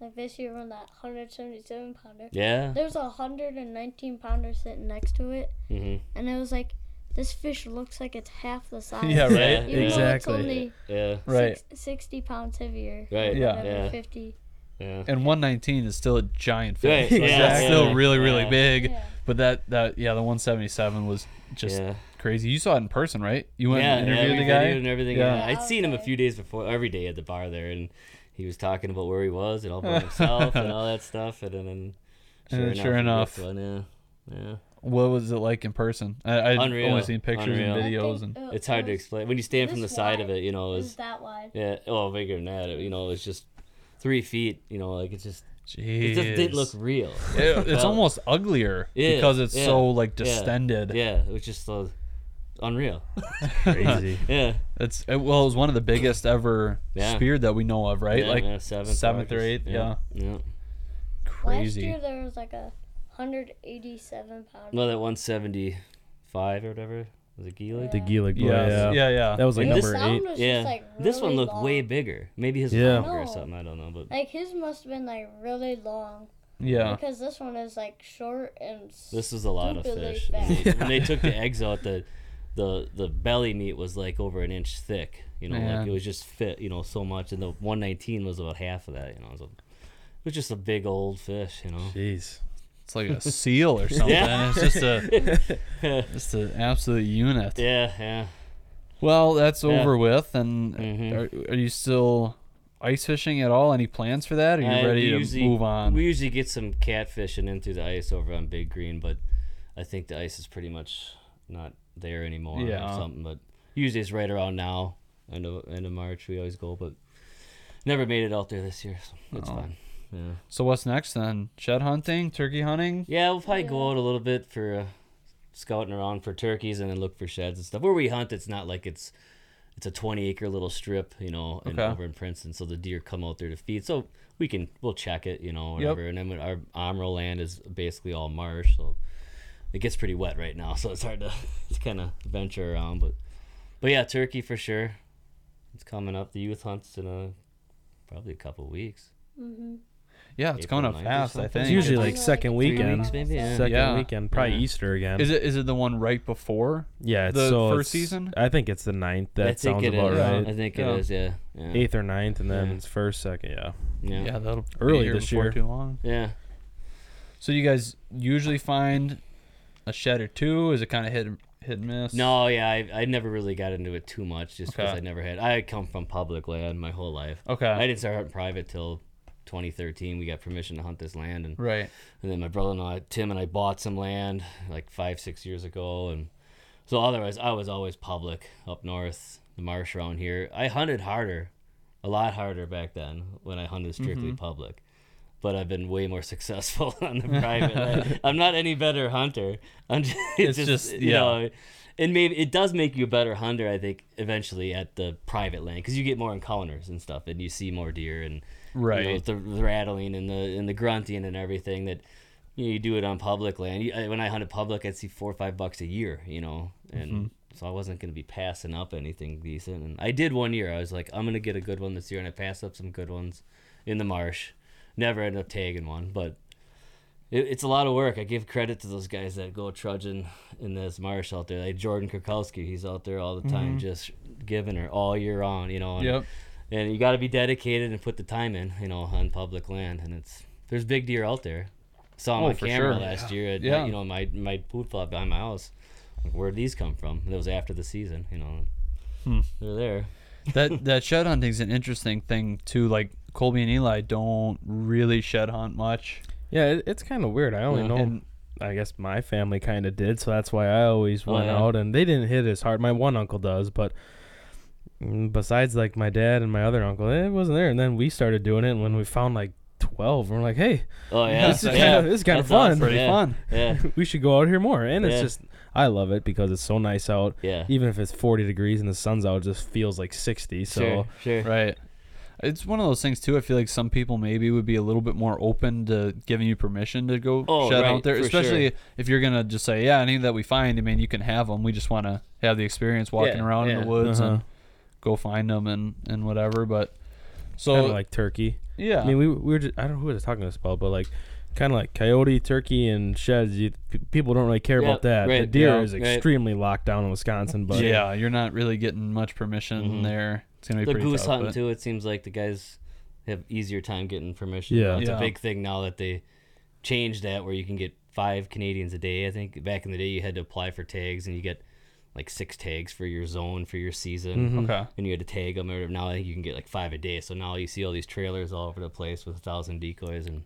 like this year on that 177 pounder, yeah. there was a 119 pounder sitting next to it, Mm-hmm. and it was like, this fish looks like it's half the size. Yeah, right. Yeah, Even Exactly. though it's only Yeah. Right. six, 60 pounds heavier. Right. Yeah. Yeah. 50. Yeah. And 119 is still a giant fish. Right, Like, yeah, that's still really, really Yeah. big. Yeah. But that, that, yeah, the 177 was just yeah. crazy. You saw it in person, right? You went yeah, and interviewed we the guy. and everything. Yeah. Yeah, I'd seen him a few days before, every day at the bar there, and he was talking about where he was and all by himself and all that stuff, and then [laughs] And sure then enough, sure enough. one, yeah, yeah. What was it like in person? I, I'd Unreal. only seen pictures Unreal. and videos, think and It's hard to explain when you stand from the this side of it. You know, It it was was that wide. yeah, oh bigger than that. It, you know, it's just three feet. You know, like it's just it just didn't look Jeez. real. It- it's Well, almost uglier Yeah, because it's yeah, so like distended. Yeah, it was just uh, unreal. [laughs] Crazy. [laughs] Yeah, It's it, well, it was one of the biggest ever Yeah. speared that we know of, right? yeah, like yeah, seventh, seventh or eighth, yeah. yeah. crazy. Last year there was like a 187 pound. No, that 175 or whatever was it Gila? The Gila. Yes. Yeah. yeah, yeah, That was like And the this- number sound eight. was Yeah, just like this one really looked way bigger. Maybe his Yeah. longer or No. something. I don't know, but Like his must have been like really long yeah. because this one is like short and. s- this is a lot of Stupidly fish. fat. When they, when they [laughs] took the eggs out, the the the belly meat was like over an inch thick. You know, Man. like it was just fit. You know, so much, and the 119 was about half of that. You know, it was, a, it was just a big old fish. You know. Jeez. It's like a seal or something. Yeah. It's just a [laughs] just an absolute unit. Yeah, yeah. Well, that's Yeah. over with. And Mhm. are, are you still ice fishing at all? Any plans for that? Are you Uh, ready we to move on? We usually get some catfishing in through the ice over on Big Green, but I think the ice is pretty much not there anymore Yeah. or something. But usually it's right around now, end of end of March. We always go, but never made it out there this year, so it's Oh. fine. Yeah, so what's next then? Shed hunting, turkey hunting? yeah, we'll probably go out a little bit for uh, scouting around for turkeys and then look for sheds and stuff. Where we hunt, it's not like it's it's a 20 acre little strip, you know, in, Okay. over in Princeton. So the deer come out there to feed. So we can, we'll check it, you know, Yep. whatever. And then our Omro land is basically all marsh. So it gets pretty wet right now. [laughs] So it's hard to, [laughs] to kind of venture around. But, but yeah, turkey for sure. It's coming up. The youth hunt's in a, probably a couple weeks. hmm Yeah, it's April coming up 9th or fast. I something. think It's usually like second three weekend. weeks maybe, yeah. Second Yeah. weekend. Probably Yeah. Easter again. Is it is it the one right before? yeah. It's, the so first it's- season? I think it's the ninth. I That think sounds it about is. right. I think Yeah. it is, yeah. Yeah. Eighth or ninth, and then Yeah. it's first, second. Yeah. Yeah. Yeah, that'll be Early here this before year. Too long. yeah. So you guys usually find a shed or two? Is it kind of hit hit and miss? No, yeah, I, I never really got into it too much just because Okay. I never had. I come from public land my whole life. Okay. I didn't start out in private till 2013. We got permission to hunt this land, and, right. and then my brother-in-law Tim and I bought some land like five, six years ago, and so otherwise I was always public up north, the marsh around here. I hunted harder, a lot harder back then when I hunted strictly Mhm. public. But I've been way more [laughs] successful on the [laughs] private. land. I'm not any better hunter. I'm just, It's [laughs] it's, just, yeah. know, and maybe it does make you a better hunter. I think eventually at the private land because you get more encounters and stuff, and you see more deer and Right. you know, the, the rattling and the and the grunting and everything that you, know, you do it on public land. You, I, when I hunted public, I'd see four or five bucks a year, you know, and Mhm. so I wasn't going to be passing up anything decent. And I did one year. I was like, I'm going to get a good one this year, and I passed up some good ones in the marsh. Never ended up tagging one, but it, it's a lot of work. I give credit to those guys that go trudging in this marsh out there. Like Jordan Kurkowski, he's out there all the time, Mhm. just giving her all year on, you know. Yep. And you got to be dedicated and put the time in, you know, on public land. And it's there's big deer out there. Saw 'em Oh, on for camera sure. last year. At, Yeah. you know, my my food plot behind my house. Like, where'd these come from? That was after the season. You know, Hmm. they're there. that that shed hunting's an interesting thing too. Like Colby and Eli don't really shed hunt much. Yeah, it, it's kind of weird. I only Yeah. know. And I guess my family kind of did, so that's why I always Oh, went yeah. out, and they didn't hit as hard. My one uncle does, but besides like my dad and my other uncle, it wasn't there. And then we started doing it, and when we found like twelve, we're like, hey, Oh yeah, this is yeah. kind of this is kind of fun. awesome. pretty Yeah. fun. Yeah, [laughs] we should go out here more, and it's just I love it because it's so nice out. yeah. Even if it's forty degrees and the sun's out, it just feels like sixty. So sure, sure. Right. It's one of those things too. I feel like some people maybe would be a little bit more open to giving you permission to go Oh, shed right, out there, especially sure. if you're gonna just say, "Yeah, any that we find, I mean, you can have them. We just want to have the experience walking Yeah, around in the woods Uh-huh. and go find them and and whatever." But so kind of like turkey. yeah, I mean, we, we were just, I don't know who was talking to us about, but like kind of like coyote, turkey, and sheds. You, p- people don't really care Yeah, about that. the deer yeah, is right. extremely locked down in Wisconsin, but yeah, you're not really getting much permission Mhm. there. It's gonna be the pretty goose tough. hunting but- too. It seems like the guys have easier time getting permission. Yeah. It's Yeah. a big thing now that they changed that where you can get five Canadians a day. I think back in the day you had to apply for tags and you get like six tags for your zone for your season. Mhm. Okay. And you had to tag them. Or now I think you can get like five a day. So now you see all these trailers all over the place with a thousand decoys and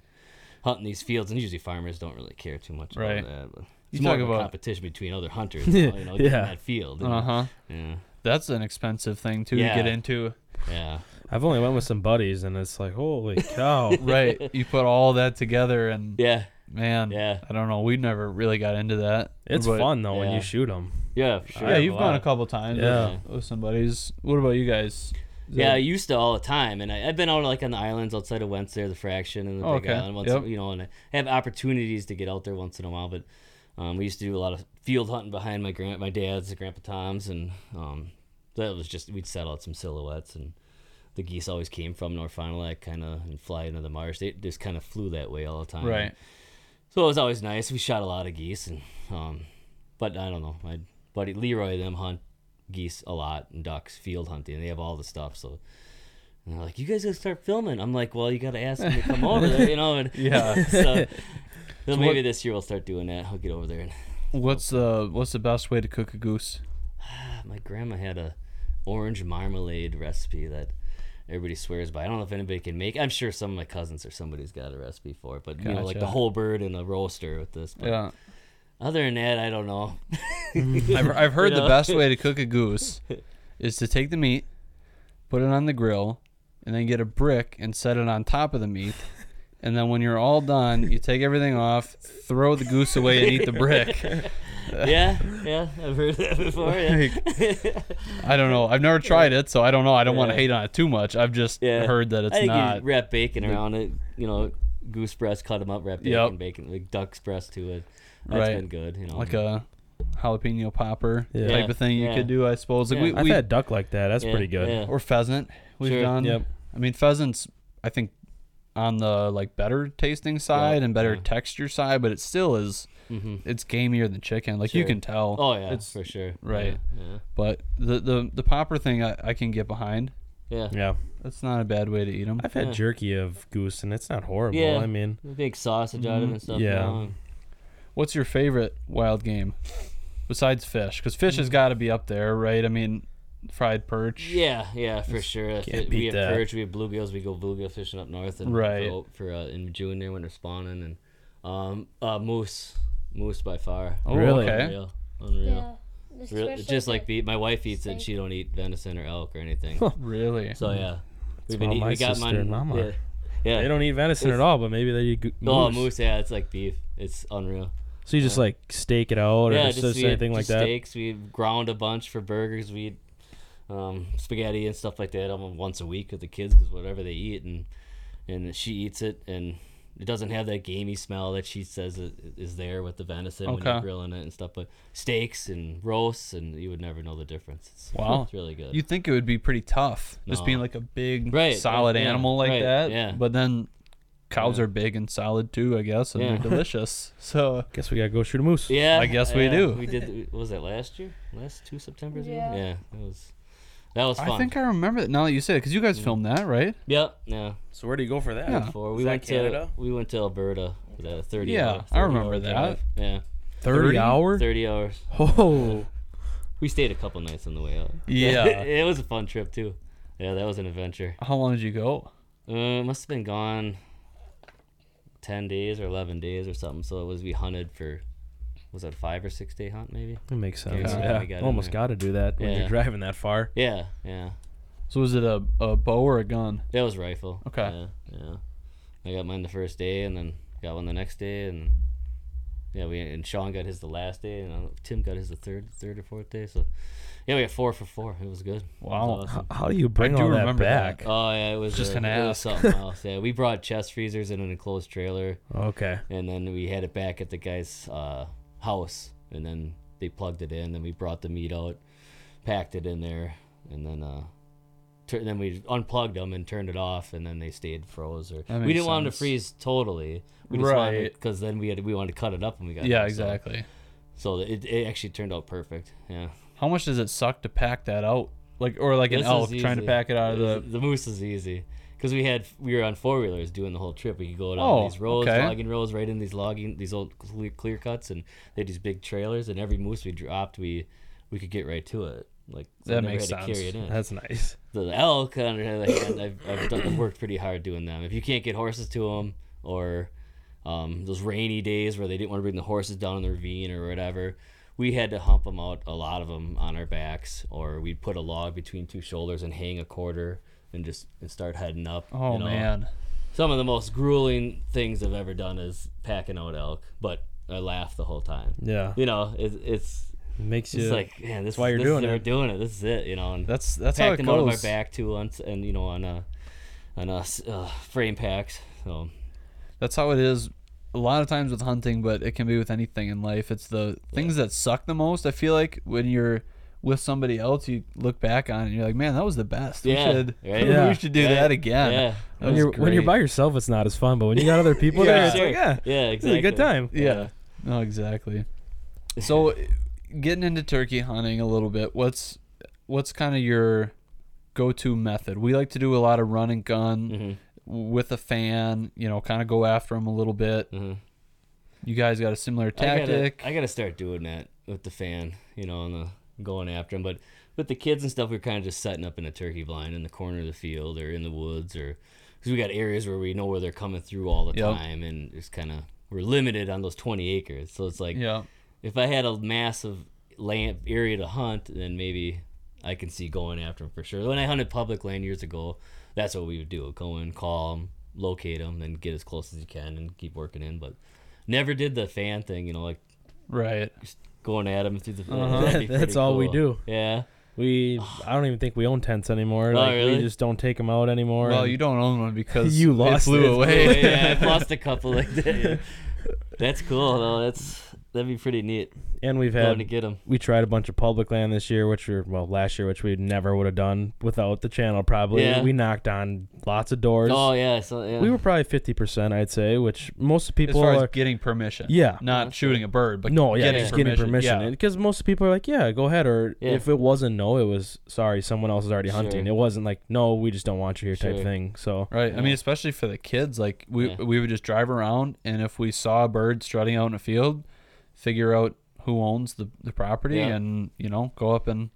hunting these fields. And usually farmers don't really care too much Right. about that. But You it's more talk of a about- competition between other hunters. [laughs] you know, you know, getting Yeah. that field. Uh huh. Yeah. That's an expensive thing too Yeah. to get into. Yeah. I've only went with some buddies, and it's like, holy [laughs] cow! right. You put all that together, and Yeah. man, Yeah. I don't know. We never really got into that. It's But- fun though when you shoot them. Yeah. For sure. Yeah, you've a gone a couple times. Yeah. with, with somebody's. What about you guys? Is Yeah, I used to all the time, and I, I've been out like on the islands outside of Wentz there, the Fraction and the Oh, Big okay. Island. Once, Yep. You know, and I have opportunities to get out there once in a while. But um, we used to do a lot of field hunting behind my grand, my dad's, and Grandpa Tom's, and um, that was just we'd set out some silhouettes, and the geese always came from North Fond du Lac, kind of, and fly into the marsh. They just kind of flew that way all the time. right. So it was always nice. We shot a lot of geese, and um, but I don't know. My buddy Leroy them hunt geese a lot and ducks field hunting. They have all the stuff. So and they're like, "You guys gotta start filming." I'm like, "Well, you gotta ask them to come over there, you know." And [laughs] Yeah. [laughs] [laughs] so, so maybe what- this year we'll start doing that. I'll get over there. And [sighs] What's the What's the best way to cook a goose? [sighs] my grandma had a orange marmalade recipe that. Everybody swears by. I don't know if anybody can make. I'm sure some of my cousins or somebody's got a recipe for it, but you know, like the whole bird in a roaster with this. But Yeah, Other than that, I don't know. [laughs] I've, I've heard You the know? best way to cook a goose [laughs] is to take the meat, put it on the grill, and then get a brick and set it on top of the meat. And then when you're all done, you take everything off, throw the goose away, and eat the brick. [laughs] yeah, yeah, I've heard that before. Yeah. I don't know. I've never tried it, so I don't know. I don't want to Yeah. hate on it too much. I've just Yeah. heard that it's I think not. you wrap bacon around it. You know, goose breast, cut them up, wrap bacon, Yep. bacon, like duck's breast to it. That's Right. been good. You know, like a jalapeno popper Yeah. type of thing you Yeah. could do, I suppose. Like Yeah. we, I've we had duck like that. That's Yeah, pretty good. yeah. or pheasant we've Sure. done. Yep. I mean pheasants I think on the like better tasting side and better yeah. texture side, but it still is hmm it's gamier than chicken. Like you Sure. can tell. Oh yeah, It's for sure. right. Yeah. But the the the popper thing I, I can get behind. Yeah. yeah. Yeah, That's not a bad way to eat them. I've had Yeah. jerky of goose, and it's not horrible. Yeah. I mean, Big sausage out of it and stuff. Yeah. you know. What's your favorite wild game besides fish? Because fish has got to be up there, right? I mean, fried perch. Yeah, yeah, for sure. If can't it- we have that. perch, we have bluegills. We go bluegill fishing up north and Right. for, for uh, in June there when they're spawning and um uh moose, moose by far. Oh, Really? okay. Unreal, unreal. Yeah. Real, especially just like the- beef. My wife eats it. and. She don't eat venison or elk or anything. [laughs] Really? so yeah, we've how eating- my we got sister mine. and mom are. Yeah, yeah. they don't eat venison at all, but maybe they eat go- Oh, moose. moose. Yeah, it's like beef. It's unreal. So you just Yeah. like steak it out, or yeah, just, just, we had anything like just that. Steaks. We ground a bunch for burgers. We eat um, spaghetti and stuff like that almost once a week with the kids because whatever they eat and and she eats it and it doesn't have that gamey smell that she says it is there with the venison when you're grilling it and stuff. But steaks and roasts and you would never know the difference. It's, Wow. it's really good. You'd think it would be pretty tough, just being like a big, Right, solid yeah, animal like right, that. yeah. But then cows Yeah. are big and solid too, I guess, and Yeah. they're [laughs] delicious. So I Guess we gotta go shoot a moose. yeah, I guess we do. We did. Was that last year? Last two September's? ago? Yeah. Yeah, it was. That was fun. I think I remember that now that you say it because you guys filmed that, right? Yep. Yeah. So where do you go for that? Yeah. Before Is we that went Canada? to we went to Alberta for the thirty. Yeah, hour, I remember hour that. drive. Yeah, 30, 30? hour? thirty hours. Oh. [laughs] We stayed a couple nights on the way out. Yeah. [laughs] it was a fun trip too. Yeah, that was an adventure. How long did you go? Uh, must have been gone ten days or eleven days or something. So it was we hunted for was that a five or six day hunt maybe? It makes sense. Yeah, Yeah. got Almost got to do that when Yeah. you're driving that far. Yeah, yeah. So was it a, a bow or a gun? It was rifle. Okay. Yeah, yeah. I got mine the first day, and then got one the next day, and yeah, we and Sean got his the last day, and uh, Tim got his the third, third or fourth day. So yeah, we got four for four. It was good. It was Wow. awesome. How, how do you bring do all that remember that. back? Oh yeah, it was Just gonna it was ask. something [laughs] else. Yeah, we brought chest freezers in an enclosed trailer, Okay. and then we had it back at the guy's uh, house, and then they plugged it in. Then we brought the meat out, packed it in there, and then uh, tur- then we unplugged them and turned it off, and then they stayed froze. Or we didn't want them to freeze totally. We just Right. because then we had we wanted to cut it up when we got Yeah, home, so- exactly. So, it, it actually turned out perfect. Yeah, How much does it suck to pack that out? Like or like an This elk is trying to easy. pack it out of the the moose is easy because we had we were on four wheelers doing the whole trip. We could go down Oh, these roads, okay. logging roads, right in these logging these old clear, clear cuts, and they had these big trailers. And every moose we dropped, we we could get right to it. Like so we That never makes had to sense. carry it in. That's nice. the elk, on the other hand, I've, I've, done, I've worked pretty hard doing them. If you can't get horses to them, or um, those rainy days where they didn't want to bring the horses down in the ravine or whatever, we had to hump them out, a lot of them on our backs, or we'd put a log between two shoulders and hang a quarter and just and start heading up. Oh you know? man. Some of the most grueling things I've ever done is packing out elk, but I laugh the whole time. Yeah. You know, it, it's It makes it's you. like, man, this, why you're this doing is, it. doing it. This is it, you know. And That's that's how it them out of our goes. back too, on, and you know on a on a s- uh, frame packs. So That's how it is a lot of times with hunting, but it can be with anything in life. It's the things that suck the most. I feel like when you're with somebody else, you look back on it and you're like, man, that was the best. Yeah, [laughs] we should, right? Yeah. we should do Right. that again. yeah, That when you're when you're by yourself, it's not as fun. But when you got other [laughs] people Yeah, there, it's sure. like yeah, yeah, it's exactly. a good time. Yeah. No, exactly. So, getting into turkey hunting a little bit, what's what's kind of your go-to method? We like to do a lot of run and gun hmm with a fan. You know, kind of go after them a little bit. hmm You guys got a similar I gotta, tactic. I gotta start doing that with the fan, you know, and the going after them. But with the kids and stuff, we're kind of just setting up in a turkey blind in the corner of the field or in the woods, or because we got areas where we know where they're coming through all the Yep. time, and it's kind of we're limited on those 20 acres. So it's like yeah. if I had a massive land area to hunt, then maybe I can see going after them for sure. When I hunted public land years ago, that's what we would do: go in, call them, locate them, then get as close as you can and keep working in. But never did the fan thing, you know, like Right. Just going at them through the. Uh-huh. that'd [laughs] That's pretty all we do. Yeah. We I don't even think we own tents anymore. Oh, like really? we just don't take them out anymore. Well, you don't own one because [laughs] You lost it flew it. Oh, away. yeah, [laughs] I've lost a couple like that. yeah. That's cool though. That's that'd be pretty neat. and we've Going to had get them. we tried a bunch of public land this year, which were well last year, which we never would have done without the channel. Probably Yeah. we knocked on lots of doors. Oh yeah, so yeah. We were probably fifty percent, I'd say, which most as people far as are. getting permission. Yeah. Not That's shooting a bird, but no, yeah, getting just getting permission. Yeah. Because most people are like, yeah, go ahead. Or Yeah. if it wasn't no, it was sorry, someone else is already Sure. hunting. It wasn't like no, we just don't want you here type Sure. thing. So Right. I mean, especially for the kids, like we Yeah. we would just drive around, and if we saw a bird strutting out in a field, figure out who owns the, the property, Yeah. and you know, go up and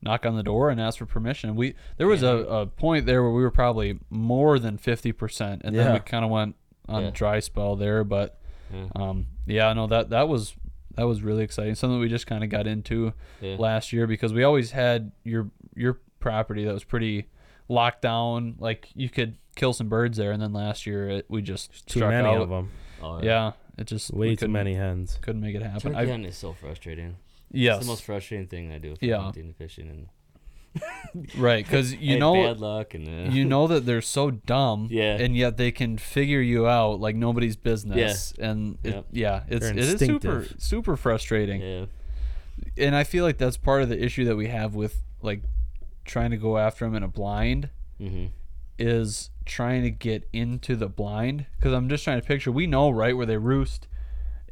knock on the door and ask for permission. We there was Yeah. a, a point there where we were probably more than fifty percent, and then we kind of went on Yeah. dry spell there. But Yeah. um, yeah, no, that that was that was really exciting. Something we just kind of got into Yeah. last year because we always had your your property that was pretty locked down. Like you could kill some birds there, and then last year it, we just too struck many out. of them, Oh, Yeah, it just we way too many hens. Couldn't make it happen. Turkey I, hunting is so frustrating. yes, It's the most frustrating thing I do for Yeah. hunting and fishing and [laughs] right, because I [laughs] you had know bad luck and uh, you know that they're so dumb, [laughs] Yeah. and yet they can figure you out like nobody's business, and it, Yep. yeah, it's They're it is super instinctive. super frustrating. yeah. and I feel like that's part of the issue that we have with like trying to go after them in a blind Mm-hmm. is trying to get into the blind because I'm just trying to picture we know right where they roost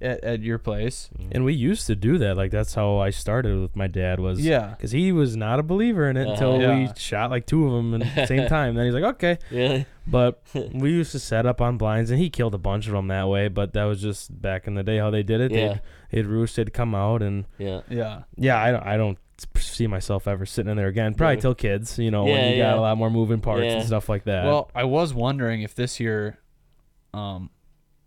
at, at your place. And we used to do that. Like that's how I started with my dad. Was Yeah. because he was not a believer in it Uh-huh. until Yeah. we shot like two of them at the same [laughs] time. Then he's like, okay. Really? But [laughs] we used to set up on blinds, and he killed a bunch of them that way. But that was just back in the day how they did it. Yeah. They'd, they'd roost, they'd come out, and Yeah. Yeah. yeah, I don't, I don't see myself ever sitting in there again. Probably Yeah. till kids, you know, when Yeah, you got a lot more moving parts Yeah. and stuff like that. Well, I was wondering if this year, um,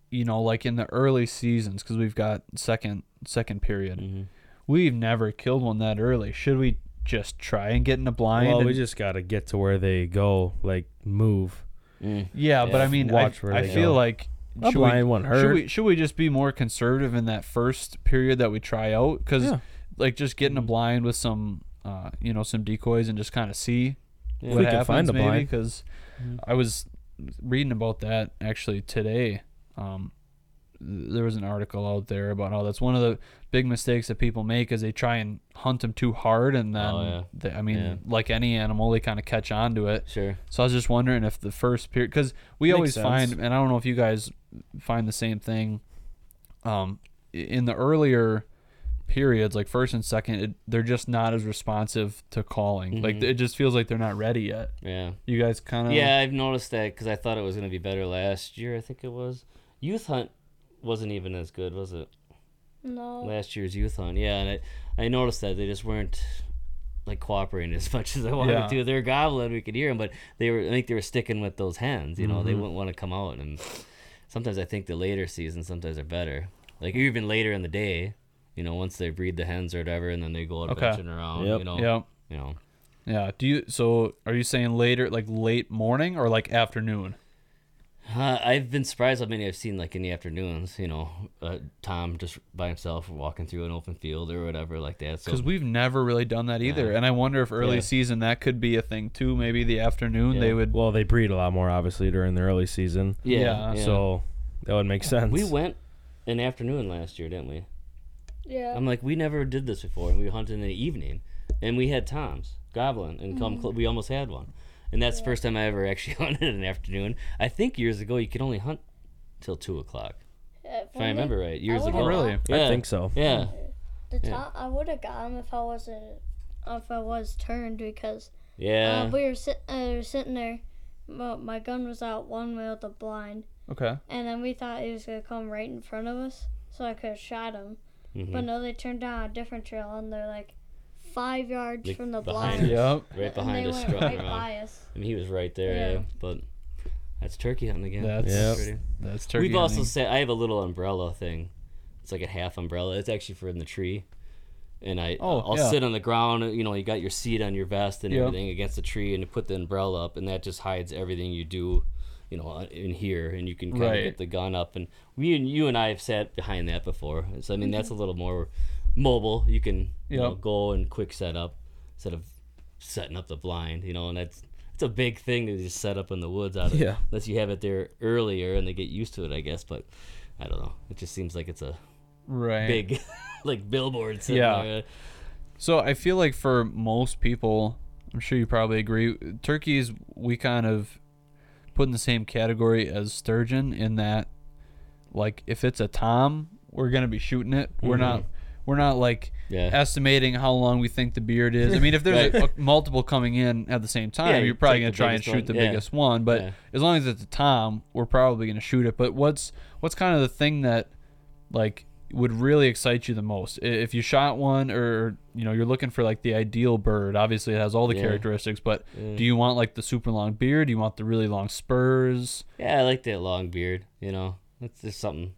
you know, like in the early seasons, because we've got second second period, Mhm. we've never killed one that early. Should we just try and get in a blind? well, we just got to get to where they go, like move. Mm. yeah, but I mean, Watch I, where I feel go. like A should we, blind won't should we should we just be more conservative in that first period that we try out? Because Yeah. Like just getting a Mm-hmm. blind with some, uh, you know, some decoys and just kind of see Yeah. what we happens find a maybe because Mhm. I was reading about that actually today. Um, there was an article out there about how that's one of the big mistakes that people make is they try and hunt them too hard and then Oh, yeah. they, I mean Yeah. like any animal they kind of catch on to it. Sure. So I was just wondering if the first period because we Makes always sense. find and I don't know if you guys find the same thing. Um, in the earlier periods like first and second it, they're just not as responsive to calling like Mhm. it just feels like they're not ready yet Yeah. you guys kind of Yeah, I've noticed that because I thought it was going to be better last year. I think it was. Youth Hunt wasn't even as good, was it? No. Last year's Youth Hunt. Yeah, and I, I noticed that they just weren't like cooperating as [laughs] much as I wanted Yeah. to. They're gobbling, we could hear them, but they were. I think they were sticking with those hens. You know, they Mhm. wouldn't want to come out. And sometimes I think the later seasons sometimes are better. Like even later in the day, you know, once they breed the hens or whatever, and then they go out Okay. benching around. Yep. You know. yeah You know. yeah do you so are you saying later like late morning or like afternoon Uh, I've been surprised how many I've seen like in the afternoons. You know, uh, Tom just by himself walking through an open field or whatever like that. So because we've never really done that either Yeah. and i wonder if early Yeah. season that could be a thing too maybe the afternoon they would well, they breed a lot more obviously during the early season, yeah, Yeah, yeah. so that would make sense. we went in afternoon last year, didn't we? Yeah. I'm like, we never did this before, and we hunted in the evening, and we had toms goblin, and come cl- we almost had one, and that's the first time I ever [laughs] actually hunted in the afternoon. I think years ago you could only hunt till two o'clock, if I remember right. Years would've ago, Oh, really? Yeah, I think so. Yeah, The Yeah. top, I would have got him if I wasn't, if I was turned because yeah. uh, we were sit, uh, we were sitting there. Well, my gun was out one way with the blind, okay and then we thought he was gonna come right in front of us, so I could have shot him. Mhm. But no, they turned down a different trail, and they're like five yards Like from the blind. yep right and behind they us, went right by us. I mean, he was right there. Yeah, Yeah. but that's turkey hunting again. That's- Yep. Pretty- that's turkey We've also said I have a little umbrella thing. It's like a half umbrella. It's actually for in the tree. And I Oh, I'll yeah. sit on the ground, you know, you got your seat on your vest and Yeah. everything against the tree and you put the umbrella up and that just hides everything you do, you know, uh, in here and you can kind Right. of get the gun up and we and you and I have sat behind that before. So I mean that's a little more mobile. You can you know, go and quick set up instead of setting up the blind, you know, and that's it's a big thing to just set up in the woods out of Yeah. unless you have it there earlier and they get used to it, I guess. But I don't know. It just seems like it's a right big, [laughs] like billboard. sitting Yeah. there. So I feel like for most people, I'm sure you probably agree, turkeys we kind of put in the same category as sturgeon in that, like if it's a tom, we're gonna be shooting it. We're not, mm-hmm. we're not like Yeah. estimating how long we think the beard is. I mean, if there's a, a multiple coming in at the same time, Yeah, you're probably gonna try and shoot one. the Yeah. biggest one. But Yeah. as long as it's a tom, we're probably gonna shoot it. But what's what's kind of the thing that like would really excite you the most if you shot one or you know you're looking for like the ideal bird obviously it has all the Yeah. characteristics but Yeah. do you want like the super long beard do you want the really long spurs Yeah, I like that long beard. You know, that's just something.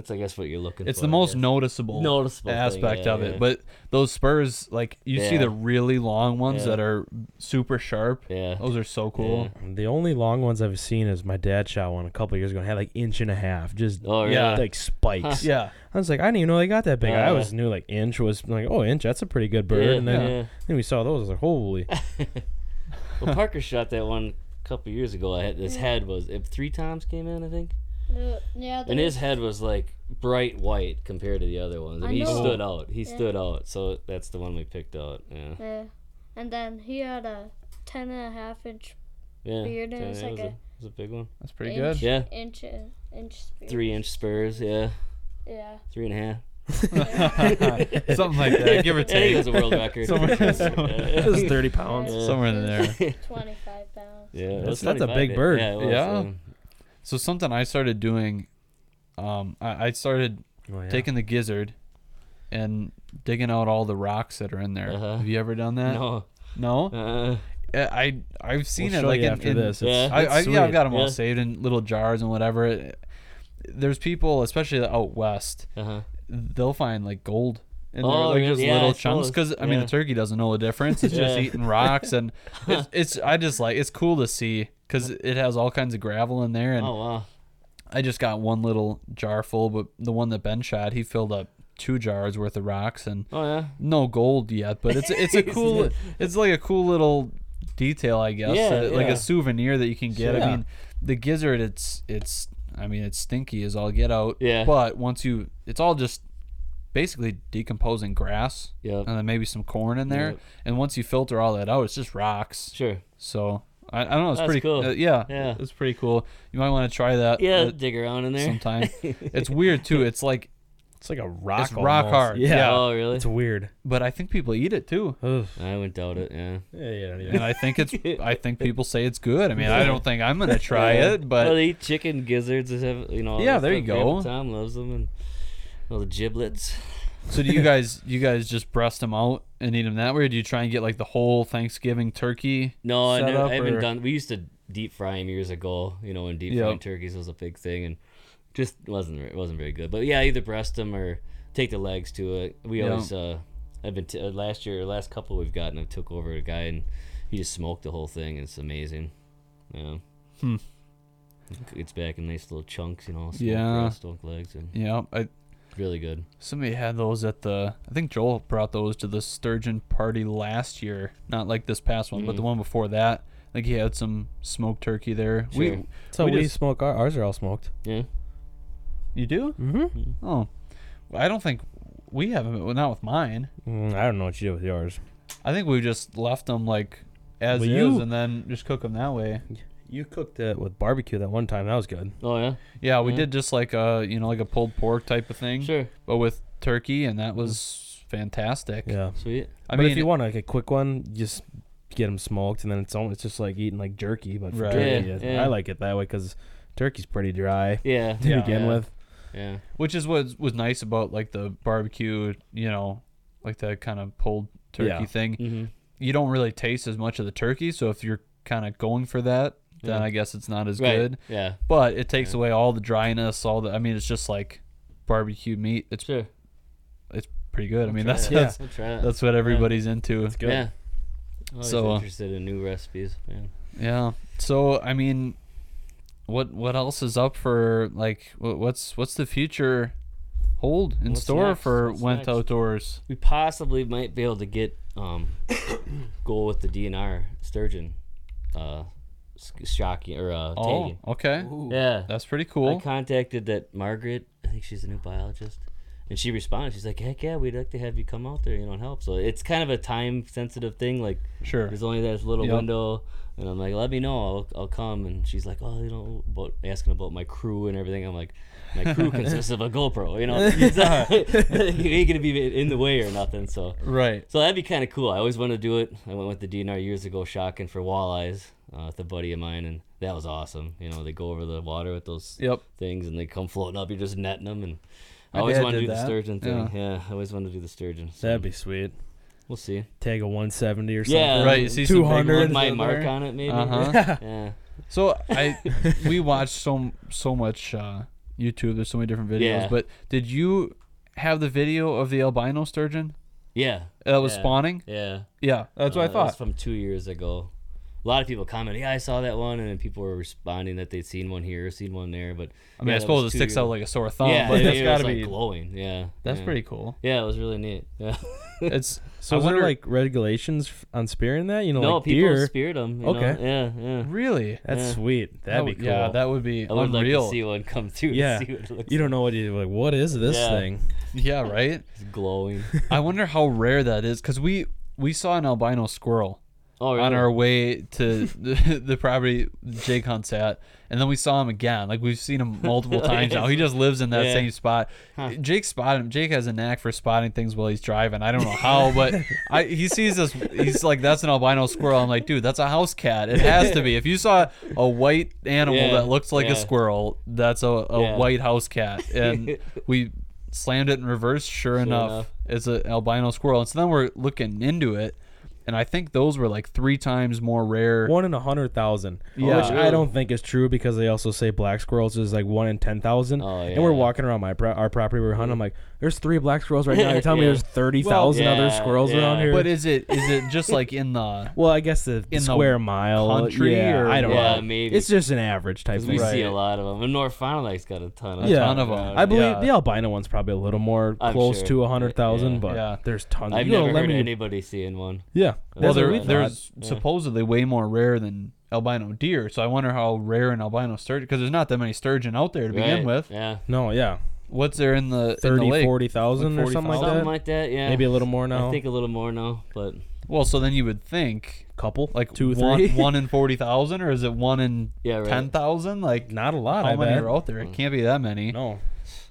That's I guess what you're looking it's for. the most guess. noticeable Noticeable thing, aspect yeah, of it yeah. but those spurs like you see the really long ones Yeah. that are super sharp Yeah. those are so cool The only long ones I've seen is my dad shot one a couple years ago and had like inch and a half, just Oh, really? Yeah. like spikes. [laughs] yeah I was like, I didn't even know they got that big. I Uh, always knew like inch was like, oh, inch, that's a pretty good bird. Yeah, and then, yeah. then we saw those. I was like, holy. [laughs] Well, Parker shot that one a couple years ago. I had, his head was if three times came in, I think, Uh, yeah. and his head was like bright white compared to the other ones. I I mean, he stood out. He Yeah. stood out. So that's the one we picked out. Yeah. Yeah. And then he had a ten and a half inch Yeah. Beard and yeah, it's that like was, a, a- was a big one. that's pretty inch, good Yeah. inch uh, inch spear. Three inch spurs. Yeah. Yeah. three and a half. [laughs] Something like that, give or I think it was a world record. Somewhere- [laughs] It was 30 pounds. Yeah. Somewhere in there. [laughs] 25 pounds. Yeah, That's- that's a big bird. Yeah, it was, Yeah. yeah. So something I started doing, um, I, I started Oh, yeah. taking the gizzard and digging out all the rocks that are in there. Uh-huh. Have you ever done that? No. No? Uh, I I've seen We'll it like in, after in- this. Yeah. It's, I, I, yeah, I've got them all saved in little jars and whatever. There's people, especially out west, uh-huh. they'll find like gold in there, Oh, like really? just Yeah, little chunks. Because I mean, Yeah. the turkey doesn't know the difference. It's [laughs] just eating rocks, and [laughs] it's, it's I just like it's cool to see because it has all kinds of gravel in there. And Oh wow. I just got one little jar full, but the one that Ben shot, he filled up two jars worth of rocks and Oh yeah. no gold yet. But it's it's a [laughs] cool, it's like a cool little detail, I guess, Yeah, uh, like a souvenir that you can get. Sure. I mean, the gizzard, it's it's I mean, it's stinky as all get out. Yeah. But once you, it's all just basically decomposing grass Yep. and then maybe some corn in there. Yep. And once you filter all that out, it's just rocks. Sure. So I, I don't know. It's That's pretty cool. uh, yeah, Yeah. it's pretty cool. You might want to try that. Yeah, uh, dig around in there. sometime. [laughs] it's weird too. It's like, It's like a rock. It's rock almost. hard. Yeah. Yeah. Oh really? It's weird. but I think people eat it too. Ugh. I wouldn't doubt it. Yeah. Yeah, yeah, yeah. and I think it's [laughs] I think people say it's good. I mean, I don't think I'm gonna try Yeah. it, but well, they eat chicken gizzards. They have, you know. Yeah, that there you stuff. Grandpa go. Tom loves them and all the giblets. So do you guys you guys just breast them out and eat them that way, or do you try and get like the whole Thanksgiving turkey? No, I, never, I haven't or- done. We used to deep fry them years ago. You know, when deep Yep. frying turkeys was a big thing, and just wasn't it wasn't very good. But yeah, either breast them or take the legs to it. We Yeah. always. uh I've been t- uh, last year, last couple we've gotten. I took over a guy and he just smoked the whole thing. It's amazing. Yeah. Hmm. It's back in nice little chunks, you know. Yeah. breast, legs, and Yeah, I really good. somebody had those at the. I think Joel brought those to the sturgeon party last year, not like this past one, but the Mhm. one before that. Like he had some smoked turkey there. Sure. We So we we, just- smoke our, ours are all smoked. Yeah. you do? Mm-hmm. Oh, I don't think we haven't. Well, not with mine. Mm, I don't know what you did with yours. I think we just left them like as Well, is, you- and then just cook them that way. You cooked it with barbecue that one time. That was good. Oh yeah. Yeah, we Yeah. did just like a you know like a pulled pork type of thing, Sure. but with turkey, and that was fantastic. Yeah. Sweet. I but mean, if you want like a quick one, just get them smoked, and then it's almost, it's just like eating like jerky, but for Right. turkey. Yeah, It's- yeah. I like it that way because turkey's pretty dry Yeah. [laughs] to Yeah. begin Yeah. with. Yeah. which is what was nice about like the barbecue, you know, like that kind of pulled turkey Yeah. thing. Mm-hmm. You don't really taste as much of the turkey, so if you're kind of going for that, then Yeah. I guess it's not as Right. good. Yeah. But it takes Yeah. away all the dryness, all the. I mean, it's just like barbecue meat. It's Sure. pretty good. I I'll mean, try that's it. that's I'll try it. that's what everybody's into. It's good. Yeah. Always So, uh, interested in new recipes. Man. Yeah. So I mean, what what else is up for like what's what's the future hold in What's store next? for What's Went next? Outdoors? We possibly might be able to get um [coughs] go with the DNR sturgeon, uh, s- shocking or uh Oh, tagging. okay. Yeah. That's pretty cool. I contacted that Margaret. I think she's a new biologist, and she responded. She's like, "Heck yeah, we'd like to have you come out there, you know, and help." So it's kind of a time sensitive thing. Like Sure. there's only that little Yep. window, and I'm like, "Let me know, I'll, I'll come." And she's like, "Oh, you know, about asking about my crew and everything." I'm like, "My crew [laughs] consists of a GoPro, you know, [laughs] [laughs] you ain't gonna be in the way or nothing." So Right. so that'd be kind of cool. I always wanted to do it. I went with the DNR years ago, shocking for walleyes uh, with a buddy of mine, and that was awesome. You know, they go over the water with those Yep. things, and they come floating up. You're just netting them, and I My always dad wanted to did do the sturgeon thing. Yeah. Yeah. I always wanted to do the sturgeon. So That'd be sweet. we'll see. Tag a 170 or something. Yeah. Right. You see 200. ones my mark there? on it, maybe. Uh-huh. Yeah. So [laughs] I we watched so so much uh, YouTube. There's so many different videos. Yeah. But did you have the video of the albino sturgeon Yeah. that was Yeah. spawning? Yeah. Yeah, that's what Uh, I that was thought. from two years ago. A lot of people commented, "Yeah, I saw that one," and then people were responding that they'd seen one here, seen one there. But I mean, yeah, I suppose it sticks years- out like a sore thumb, yeah, but it, that's it got to was, be like glowing. Yeah, that's yeah. pretty cool. Yeah, it was really neat. Yeah. [laughs] It's So I is wonder- there like regulations on spearing that? You know, no, like people deer. speared them. Okay. Yeah, yeah. really That's Yeah. sweet. That'd be cool. Yeah, that would be I would unreal. [laughs] like to see one come through. Yeah. To see what it looks you don't know what you like. What is this Yeah. thing? [laughs] yeah, right. It's glowing. I wonder how rare that is because we we saw an albino squirrel Oh, on our way to [laughs] the, the property Jake hunts at, and then we saw him again. Like we've seen him multiple [laughs] times now. He just lives in that Yeah. same spot. Huh. Jake spotted him. Jake has a knack for spotting things while he's driving. I don't know how, but [laughs] I, he sees this. He's like, "That's an albino squirrel." I'm like, "Dude, that's a house cat. It has to be. If you saw a white animal Yeah, that looks like yeah. a squirrel, that's a, a white house cat." And we slammed it in reverse. Sure, enough, enough. it's an albino squirrel. And so then we're looking into it, and I think those were like three times more rare. One in a hundred thousand. Yeah. which I don't think is true because they also say black squirrels is like one in ten thousand. Oh, And we're walking around my pro- our property we are hunting. Mm-hmm. I'm like, there's three black squirrels right now. You're [laughs] telling me Yeah. there's thirty thousand Well, other yeah, squirrels around here. But is it is it just like in the [laughs] well, I guess the, the in the square mile country Yeah, or I don't Yeah, know. maybe. It's just an average type Because we thing. see a lot of them. And North Fond du Lac's got a ton of A Yeah. ton of 'em. around. I believe Yeah. the albino one's probably a little more I'm close sure. to a hundred thousand, Yeah. but Yeah. there's tons. I've you know, never let heard me- anybody seeing one. Yeah, well, that's there, we thought. there's Yeah. supposedly way more rare than albino deer. So I wonder how rare an albino sturgeon because there's not that many sturgeon out there to begin Right. with. Yeah. No, yeah, What's there in the in the 30, lake? 40,000 Like or something like 40,000? Something that. like that, yeah. Maybe a little more now. I think a little more now, but Well, so then you would think couple, like two, one, three. one in forty thousand, or is it one in [laughs] yeah, right. ten thousand? Like Not a lot. how I many bet. are out there? It mm. can't be that many. No,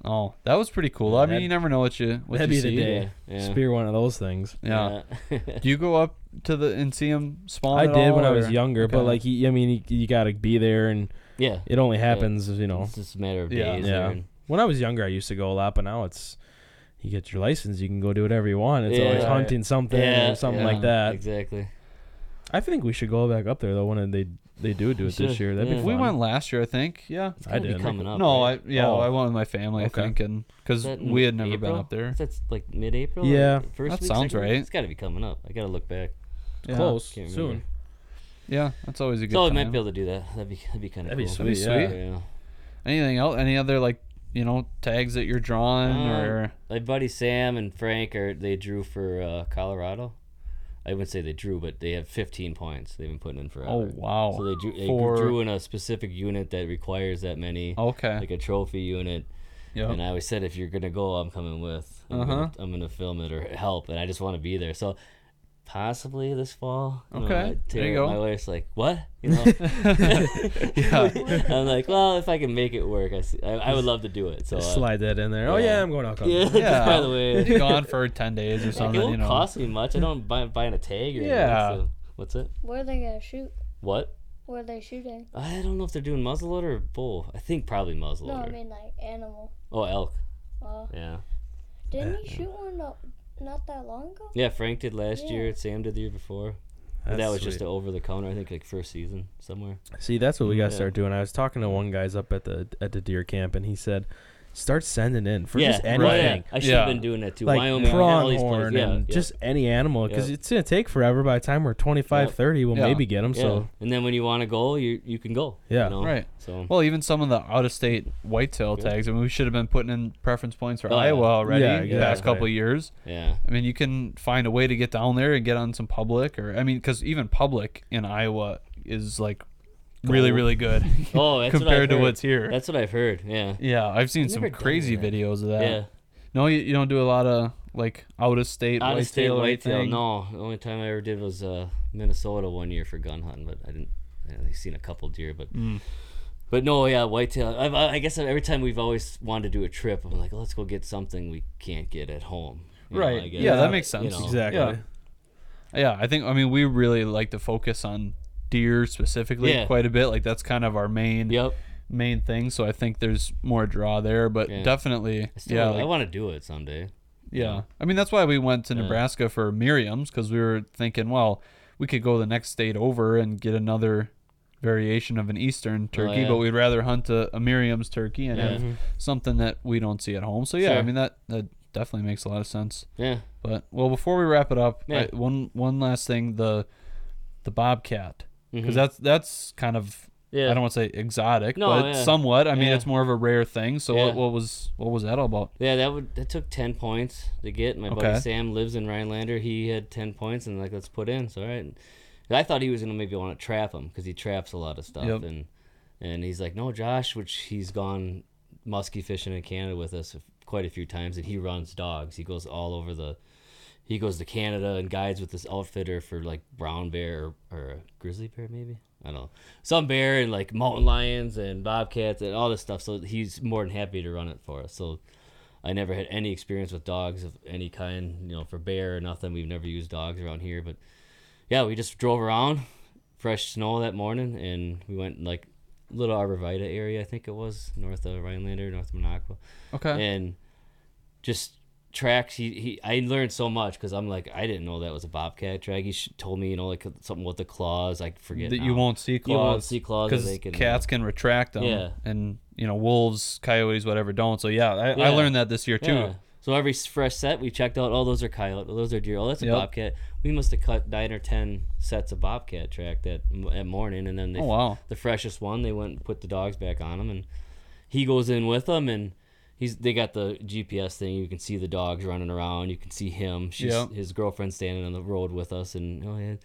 Oh, that was pretty cool. I mean, you never know what you what that'd you be the see. day. Yeah, yeah. spear one of those things. Yeah. Yeah. Do you go up to the and see him spawn? I at did when all, I was or- younger, but like, he, I mean, you, you got to be there, and yeah. it only happens, you know. It's just a matter of Yeah. days. Yeah. There and- When I was younger, I used to go a lot, but now it's you get your license, you can go do whatever you want. It's Yeah. always Right. hunting something Yeah, or something yeah. like that. Exactly. I think we should go back up there though when they they do do We it this year. That'd yeah. be we went last year, I think. Yeah. It's I gonna be did. coming up. no, right? I yeah, Oh. I went with my family. Okay. I think, and because we had in never been up there. That's like mid-April. Yeah. First That week, sounds second week? right. It's got to be coming up. I got to look back. Yeah. Close Can't soon. remember. Yeah, that's always a good So we might be able to do that. That'd be that'd be kind of That'd be cool. sweet. That'd be yeah. sweet. Yeah. Anything else? Any other like you know tags that you're drawing Um, or? My buddy Sam and Frank are they drew for uh, Colorado. I wouldn't say they drew, but they have 15 points. They've been putting in forever. Oh wow. So they drew, they For- drew in a specific unit that requires that many, okay. like a trophy unit. Yep. And I always said, if you're gonna go, I'm coming with. I'm, Uh-huh. gonna, I'm gonna film it or help, and I just want to be there. So possibly this fall. you know, Okay, I there you go. My wife's like, what? You know. [laughs] Yeah. [laughs] I'm like, well, if I can make it work, I, see, I, I would love to do it. So uh, Just slide that in there. Oh yeah. yeah, I'm going out. [laughs] Yeah. yeah. By the way, You're gone for ten days or like, something. it won't you know. cost me much. I don't buy buying a tag or anything, Yeah. so- what's it? Where are they gonna shoot? What? Where are they shooting? I don't know if they're doing muzzleloader or bull. I think probably muzzleloader. No, I mean like animal. oh, elk. Uh, Yeah. didn't he shoot one not, not that long ago? Yeah, Frank did last Yeah. year. Sam did the year before. That's that was just sweet. a over the counter. I think like first season somewhere. See, that's what we got to Yeah. start doing. I was talking to one guy's up at the at the deer camp, and he said, "Start sending in for yeah, just right. anything, I should have Yeah. been doing that too. like Wyoming, all pronghorn. Yeah, and yeah. just any animal, because Yeah. it's gonna take forever. By the time we're 25, 30, we'll Yeah. maybe get them. yeah. So and then when you want to go, you you can go. Yeah. you know? Right. So Well, even some of the out-of-state whitetail Yeah. tags. I mean, we should have been putting in preference points for Oh, yeah. Iowa already Yeah, the past couple of years. yeah, I mean, you can find a way to get down there and get on some public, or I mean, because even public in Iowa is like really, Gold. really good [laughs] Oh, that's what [laughs] compared to what's here. that's what I've heard. Yeah. yeah, I've seen I've some crazy videos of that. Yeah. No, you, you don't do a lot of like out-of-state Out of state whitetail or whitetail. No, the only time I ever did was uh, Minnesota one year for gun hunting, but I didn't. I only seen a couple deer, but Mm. but no, yeah, whitetail. I've, I I guess every time we've always wanted to do a trip, I'm like, let's go get something we can't get at home. You know, Right. I guess. Yeah, that makes sense. you know. exactly. Yeah. Yeah, I think I mean we really like to focus on deer specifically Yeah. quite a bit. Like that's kind of our main Yep. main thing. So I think there's more draw there, but Yeah. definitely, I still, yeah, I like- want to do it someday. yeah. I mean that's why we went to. Nebraska for Merriam's because we were thinking, well, we could go the next state over and get another variation of an eastern turkey, Oh, yeah. but we'd rather hunt a, a Merriam's turkey and Yeah. have Mhm. something that we don't see at home. So yeah, I mean that that definitely makes a lot of sense. Yeah. But well, before we wrap it up, Yeah. I, one one last thing the the bobcat because Mhm. that's that's kind of yeah. I don't want to say exotic, No, but yeah. somewhat. I mean, Yeah. it's more of a rare thing. So what, what was what was that all about? Yeah, that would that took ten points to get. My Okay. buddy Sam lives in Rhinelander. He had ten points, and like let's put in. So all right, And I thought he was gonna maybe want to trap him because he traps a lot of stuff, Yep. and and he's like, no, Josh, which he's gone musky fishing in Canada with us quite a few times, and he runs dogs. He goes all over the. He goes to Canada and guides with this outfitter for like brown bear or, or grizzly bear, maybe. I don't know. Some bear and like mountain lions and bobcats and all this stuff. So he's more than happy to run it for us. So I never had any experience with dogs of any kind, you know, for bear or nothing. We've never used dogs around here, but yeah, we just drove around, fresh snow that morning, and we went like little Arbor Vitae area, I think it was north of Rhinelander, north of Minocqua, Okay. and just tracks. He, he I learned so much because I'm like I didn't know that was a bobcat track. He sh- told me you know like something with the claws. I forget that you won't see claws. You won't see claws. because They can, cats can retract them. Yeah. And you know wolves, coyotes, whatever don't. So yeah, I, I learned that this year too. Yeah. So every fresh set, we checked out. Oh, those are coyote. Those are deer. Oh, that's a Yep. bobcat. We must have cut nine or ten sets of bobcat track that at morning, and then they Oh wow. the freshest one. They went and put the dogs back on him, and he goes in with them, and he's they got the GPS thing. You can see the dogs running around. You can see him. She's Yeah. his girlfriend standing on the road with us, and oh yeah.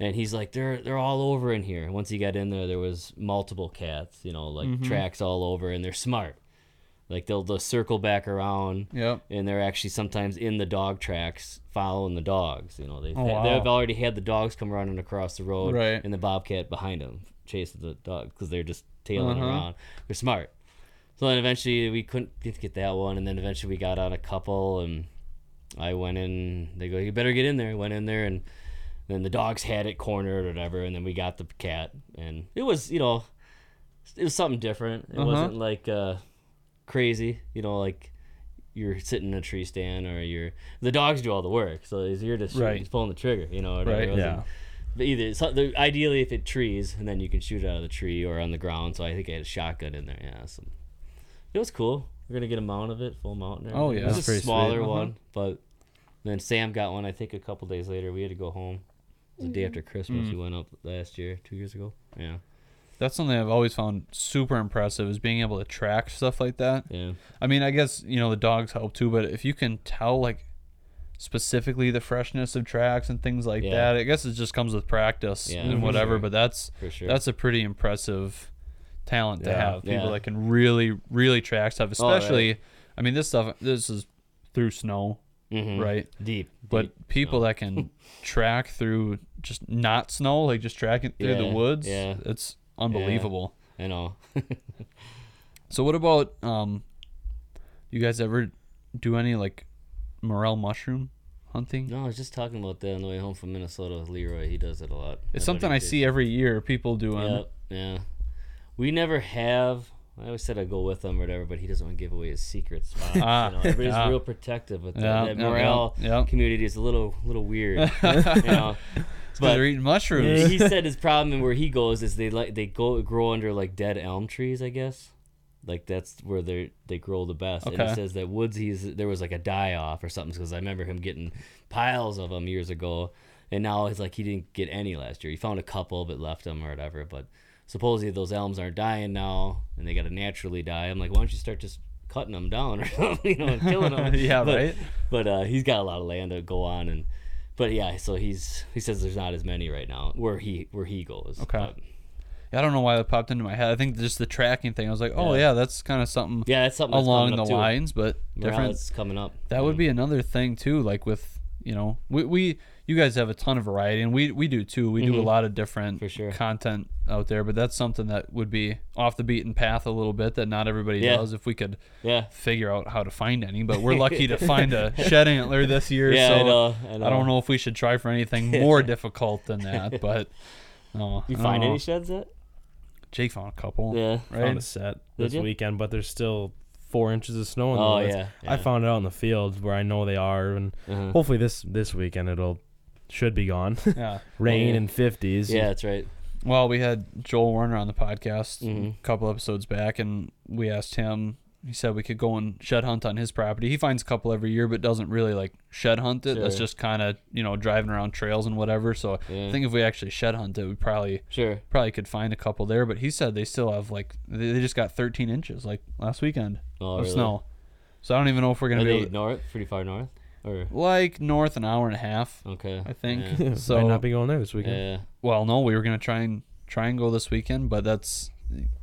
And he's like, they're they're all over in here. Once he got in there, there was multiple cats, you know, like Mhm. tracks all over, and they're smart. Like they'll, they'll circle back around, Yep. and they're actually sometimes in the dog tracks following the dogs. You know, they've, Oh, wow. they've already had the dogs come running across the road, Right. and the bobcat behind them chasing the dog because they're just tailing Uh-huh. around. They're smart. So then eventually we couldn't get that one, and then eventually we got on a couple, and I went in. They go, "You better get in there." Went in there, and then the dogs had it cornered or whatever, and then we got the cat, and it was you know, it was something different. It Uh-huh. wasn't like uh, crazy, you know, like you're sitting in a tree stand or you're the dogs do all the work, so you're just Right. just pulling the trigger, you know. Whatever. Right, It yeah. But either so, the, ideally if it trees and then you can shoot it out of the tree or on the ground. So I think I had a shotgun in there. Yeah, so it was cool. We're gonna get a mount of it, full mount. and Oh, yeah. it was That's a pretty smaller sweet. Uh-huh. one, but then Sam got one. I think a couple days later. We had to go home. It was the day after Christmas. Mm. We went up last year, two years ago. Yeah, That's something I've always found super impressive is being able to track stuff like that. yeah, I mean, I guess you know the dogs help too, but if you can tell like specifically the freshness of tracks and things like Yeah. that, I guess it just comes with practice Yeah, and whatever. sure. But that's for sure. that's a pretty impressive talent to have. People that can really, really track stuff, Oh, right. especially. I mean, this stuff. This is through snow, Mhm. right? deep. But deep people snow. that can [laughs] track through just not snow, like just tracking through the woods, yeah. it's unbelievable. I know. [laughs] So what about um you guys ever do any like morel mushroom hunting? No, I was just talking about that on the way home from Minnesota with Leroy. He does it a lot. It's That's something I did. see every year people doing. Yeah, yeah. We never have. I always said I'd go with him or whatever, but he doesn't want to give away his secret spot. Ah, you know, everybody's yeah. real protective with. Yeah, that yeah, morel yeah, yeah. community is a little, little weird. you [laughs] know, But they're eating mushrooms. he said [laughs] his problem and where he goes is they like they go grow under like dead elm trees, I guess. Like that's where they they grow the best. And Okay. he says that Woodsy's there was like a die off or something because I remember him getting piles of them years ago, and now it's like he didn't get any last year. He found a couple but left them or whatever. But supposedly those elms aren't dying now, and they got to naturally die. I'm like, why don't you start just cutting them down or [laughs] something, you know, and killing them? [laughs] yeah, But- right. but uh, he's got a lot of land to go on and but yeah so he's he says there's not as many right now where he where he goes Okay. But, I don't know why that popped into my head. I think just the tracking thing. I was like, oh Yeah. yeah, that's kind of something yeah that's something that's along the too. lines, but different. Morels coming up That would be another thing too. Like with you know, we, we you guys have a ton of variety, and we we do too. We do a Mhm. lot of different For sure. content out there, but that's something that would be off the beaten path a little bit that not everybody Yeah. does. If we could yeah figure out how to find any, but we're [laughs] lucky to find a shed antler this year. yeah so I, know, I know I don't know if we should try for anything more [laughs] difficult than that, but. Oh, you find any sheds yet Jake found a couple. yeah Right? Found a set this weekend, but there's still four inches of snow in the oh woods. yeah, I found it out in the field where I know they are, and uh-huh. hopefully this this weekend it'll should be gone. Yeah. Rain yeah. and fifties. yeah that's right Well, we had Joel Warner on the podcast Mhm. a couple episodes back, and we asked him. He said we could go and shed hunt on his property. He finds a couple every year, but doesn't really like shed hunt it. That's just kind of you know driving around trails and whatever. So yeah I think if we actually shed hunt it, we probably sure probably could find a couple there. But he said they still have like they, they just got 13 inches like last weekend oh of really? snow. So I don't even know if we're gonna be they able to, north pretty far north or like north an hour and a half. okay I think. yeah. [laughs] So might not be going there this weekend. yeah Well, no, we were gonna try and try and go this weekend, but that's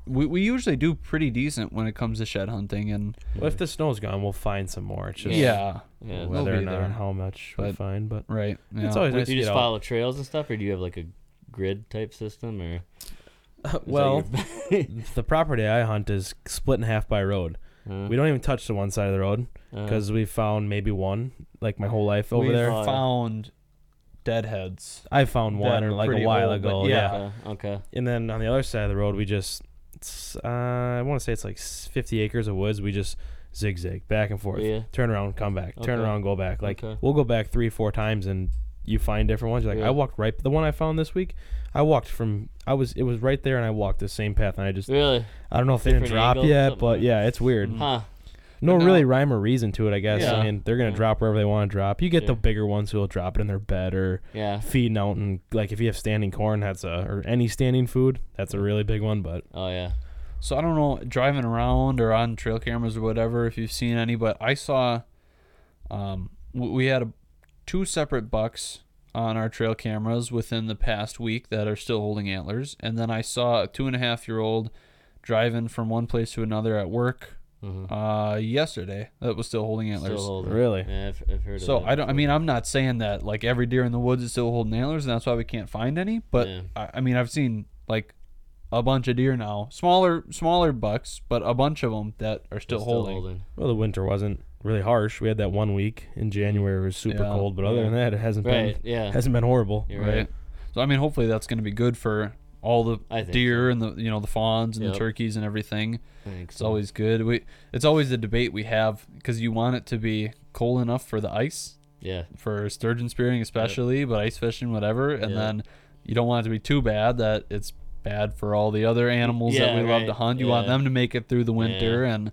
we we usually do pretty decent when it comes to shed hunting, and Well, if the snow's gone, we'll find some more. It's just yeah, Yeah. We'll whether or not there. how much we But- find. But right. Yeah. it's always Do nice to you get just out. follow trails and stuff, or do you have like a grid type system, or? is well, your- [laughs] [laughs] the property I hunt is split in half by road. Huh? We don't even touch the one side of the road Uh, because we found maybe one like my whole life over we there. Yeah. found deadheads. I found one are like a while old, but ago. yeah. yeah. okay. okay. And then on the other side of the road, we just, it's, uh, I want to say it's like s- 50 acres of woods. We just zigzag back and forth, Yeah. turn around, come back, turn Okay. around, go back. Like Okay. we'll go back three, four times, and you find different ones. You're like Yeah. I walked right. The one I found this week, I walked from. I was. It was right there, and I walked the same path, and I just. Really? I don't know if they didn't Different drop angle, yet, something but like- yeah, it's weird. Huh? No But really rhyme or reason to it, I guess. Yeah. I mean, they're gonna Yeah. drop wherever they want to drop. You get the bigger ones who'll drop it in their bed or Yeah. feeding out, and like if you have standing corn, that's a or any standing food, that's a really big one. But Oh yeah. So I don't know, driving around or on trail cameras or whatever, if you've seen any, but I saw, um, we had a, two separate bucks on our trail cameras within the past week that are still holding antlers, and then I saw a two and a half year old driving from one place to another at work Mhm. uh, yesterday that was still holding Still antlers. holding. Really? Yeah, I've, I've heard. So of that I don't. I mean, I'm not saying that like every deer in the woods is still holding antlers, and that's why we can't find any. But Yeah. I, I mean, I've seen like a bunch of deer now, smaller smaller bucks, but a bunch of them that are still, They're holding. well, the winter wasn't really harsh. We had that one week in January it was super Yeah. cold, but other Yeah. than that, it hasn't Right. been Yeah. hasn't been horrible. You're right. right. So I mean, hopefully that's going to be good for all the deer so. and the you know the fawns and Yep. the turkeys and everything. I think It's so. always good. We it's always the debate we have because you want it to be cold enough for the ice Yeah. for sturgeon spearing especially, but ice fishing whatever, and Yeah. then you don't want it to be too bad that it's bad for all the other animals that Yeah, we love to hunt. You want them to make it through the winter, and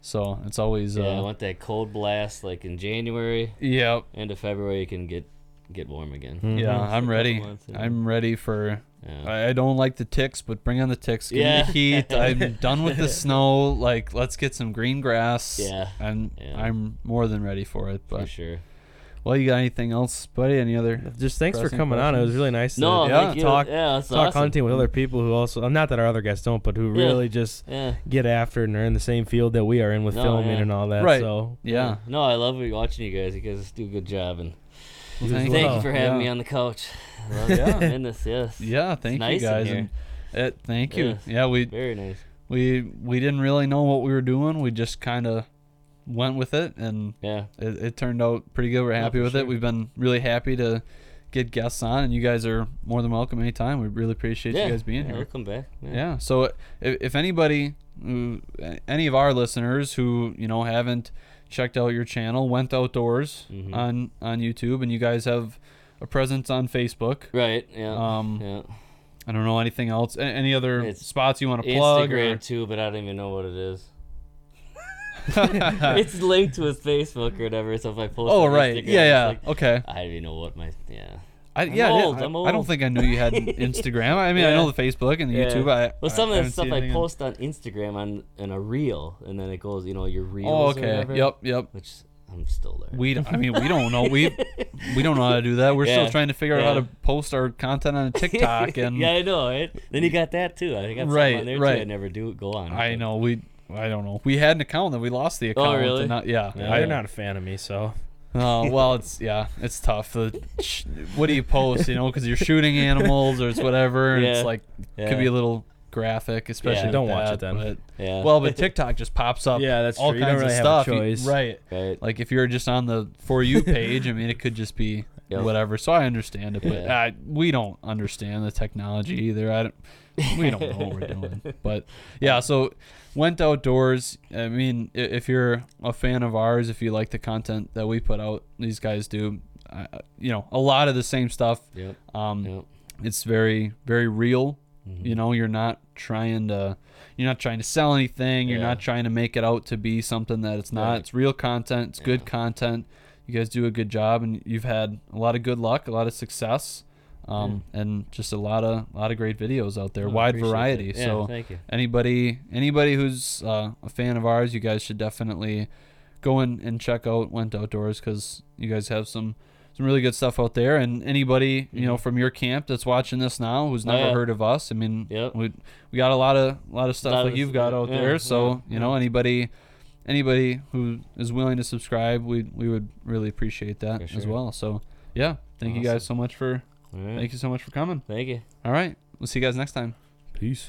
so it's always Yeah. I uh, want that cold blast like in January, yeah, end of February. You can get get warm again. Mhm. yeah. Just a I'm ready. I'm ready for. Yeah. I, I don't like the ticks, but bring on the ticks. Give Yeah. me the heat. I'm [laughs] done with the snow. Like, let's get some green grass. Yeah. I'm Yeah. I'm more than ready for it. for But sure. well, you got anything else, buddy? Any other? Just thanks for Pressing coming on. It was really nice No, to yeah, talk yeah, talk awesome. hunting with other people who also uh, not that our other guys don't, but who Yeah. really just Yeah. get after and are in the same field that we are in with No, filming yeah. and all that. Right. So Yeah. No, I love watching you guys. You guys do a good job, and Well, You as thank thank well. you for having Yeah. me on the couch. I [laughs] love Yeah. yeah. Goodness, yes. Yeah, thank nice you in guys. here. And, uh, thank you. Yes. Yeah, we Very nice. we we didn't really know what we were doing. We just kind of went with it, and Yeah. it, it turned out pretty good. We're happy for with sure. it. We've been really happy to get guests on, and you guys are more than welcome anytime. We really appreciate yeah. you guys being yeah, here. I'll come back. Yeah. Yeah. So if, if anybody, any of our listeners who you know haven't checked out your channel, Wendt Outdoors Mhm. on on YouTube, and you guys have a presence on Facebook. Right. Yeah. Um, yeah. I don't know anything else. A- Any other It's spots you want to plug? Instagram Or, too, but I don't even know what it is. [laughs] it's linked to his Facebook or whatever. So if I post, oh right, Instagram, yeah, yeah. like- okay. I don't even know what my yeah. I, I'm yeah, I old, I, I'm I don't think I knew you had [laughs] Instagram. I mean, I know the Facebook and the Yeah. YouTube. I Well, some I of the stuff I anything on- post on Instagram on in a reel, and then it goes, you know, your reels. Oh, or okay. whatever, Yep, yep. Which I'm still there. We, d- I mean, we don't know. We, [laughs] we don't know how to do that. We're still trying to figure out how to post our content on [laughs] TikTok, and yeah, I know, right? Then you got that too. I got Right, right, on there right. too. I never do go on. I but- know we. I don't know. We had an account that we lost the oh, account. and really? not- yeah. yeah. You're not a fan of me, so Oh well, it's yeah, it's tough. The, what do you post? You know, because you're shooting animals or it's whatever, and it's like Yeah. could be a little graphic, especially. Yeah. Don't watch it then. But, Yeah. well, but TikTok just pops up. Yeah, that's all true. You kinds don't really of have a stuff. You- choice. right? right. Like if you're just on the for you page, I mean, it could just be Yep. whatever. So I understand it, but Yeah. uh, we don't understand the technology either. I don't. We don't know what we're [laughs] doing, but yeah. So Wendt Outdoors. I mean, if you're a fan of ours, if you like the content that we put out, these guys do. Uh, you know, a lot of the same stuff. Yep. Um, Yep. it's very, very real. Mhm. You know, you're not trying to, you're not trying to sell anything. You're Yeah. not trying to make it out to be something that it's not. Right. It's real content. It's good content. You guys do a good job, and you've had a lot of good luck, a lot of success, um, and just a lot of, lot of great videos out there, Oh, wide variety. Yeah, so thank you. anybody, anybody who's uh, a fan of ours, you guys should definitely go in and check out Wendt Outdoors because you guys have some, some really good stuff out there. And anybody you know from your camp that's watching this now who's Oh, never yeah. heard of us, I mean, Yep. we we got a lot of a lot of stuff Lot like of- you've got out there. So you know anybody anybody who is willing to subscribe, we we would really appreciate that For as well. So yeah, thank you guys so much for All right. thank you so much for coming. Thank you. All right, we'll see you guys next time. Peace.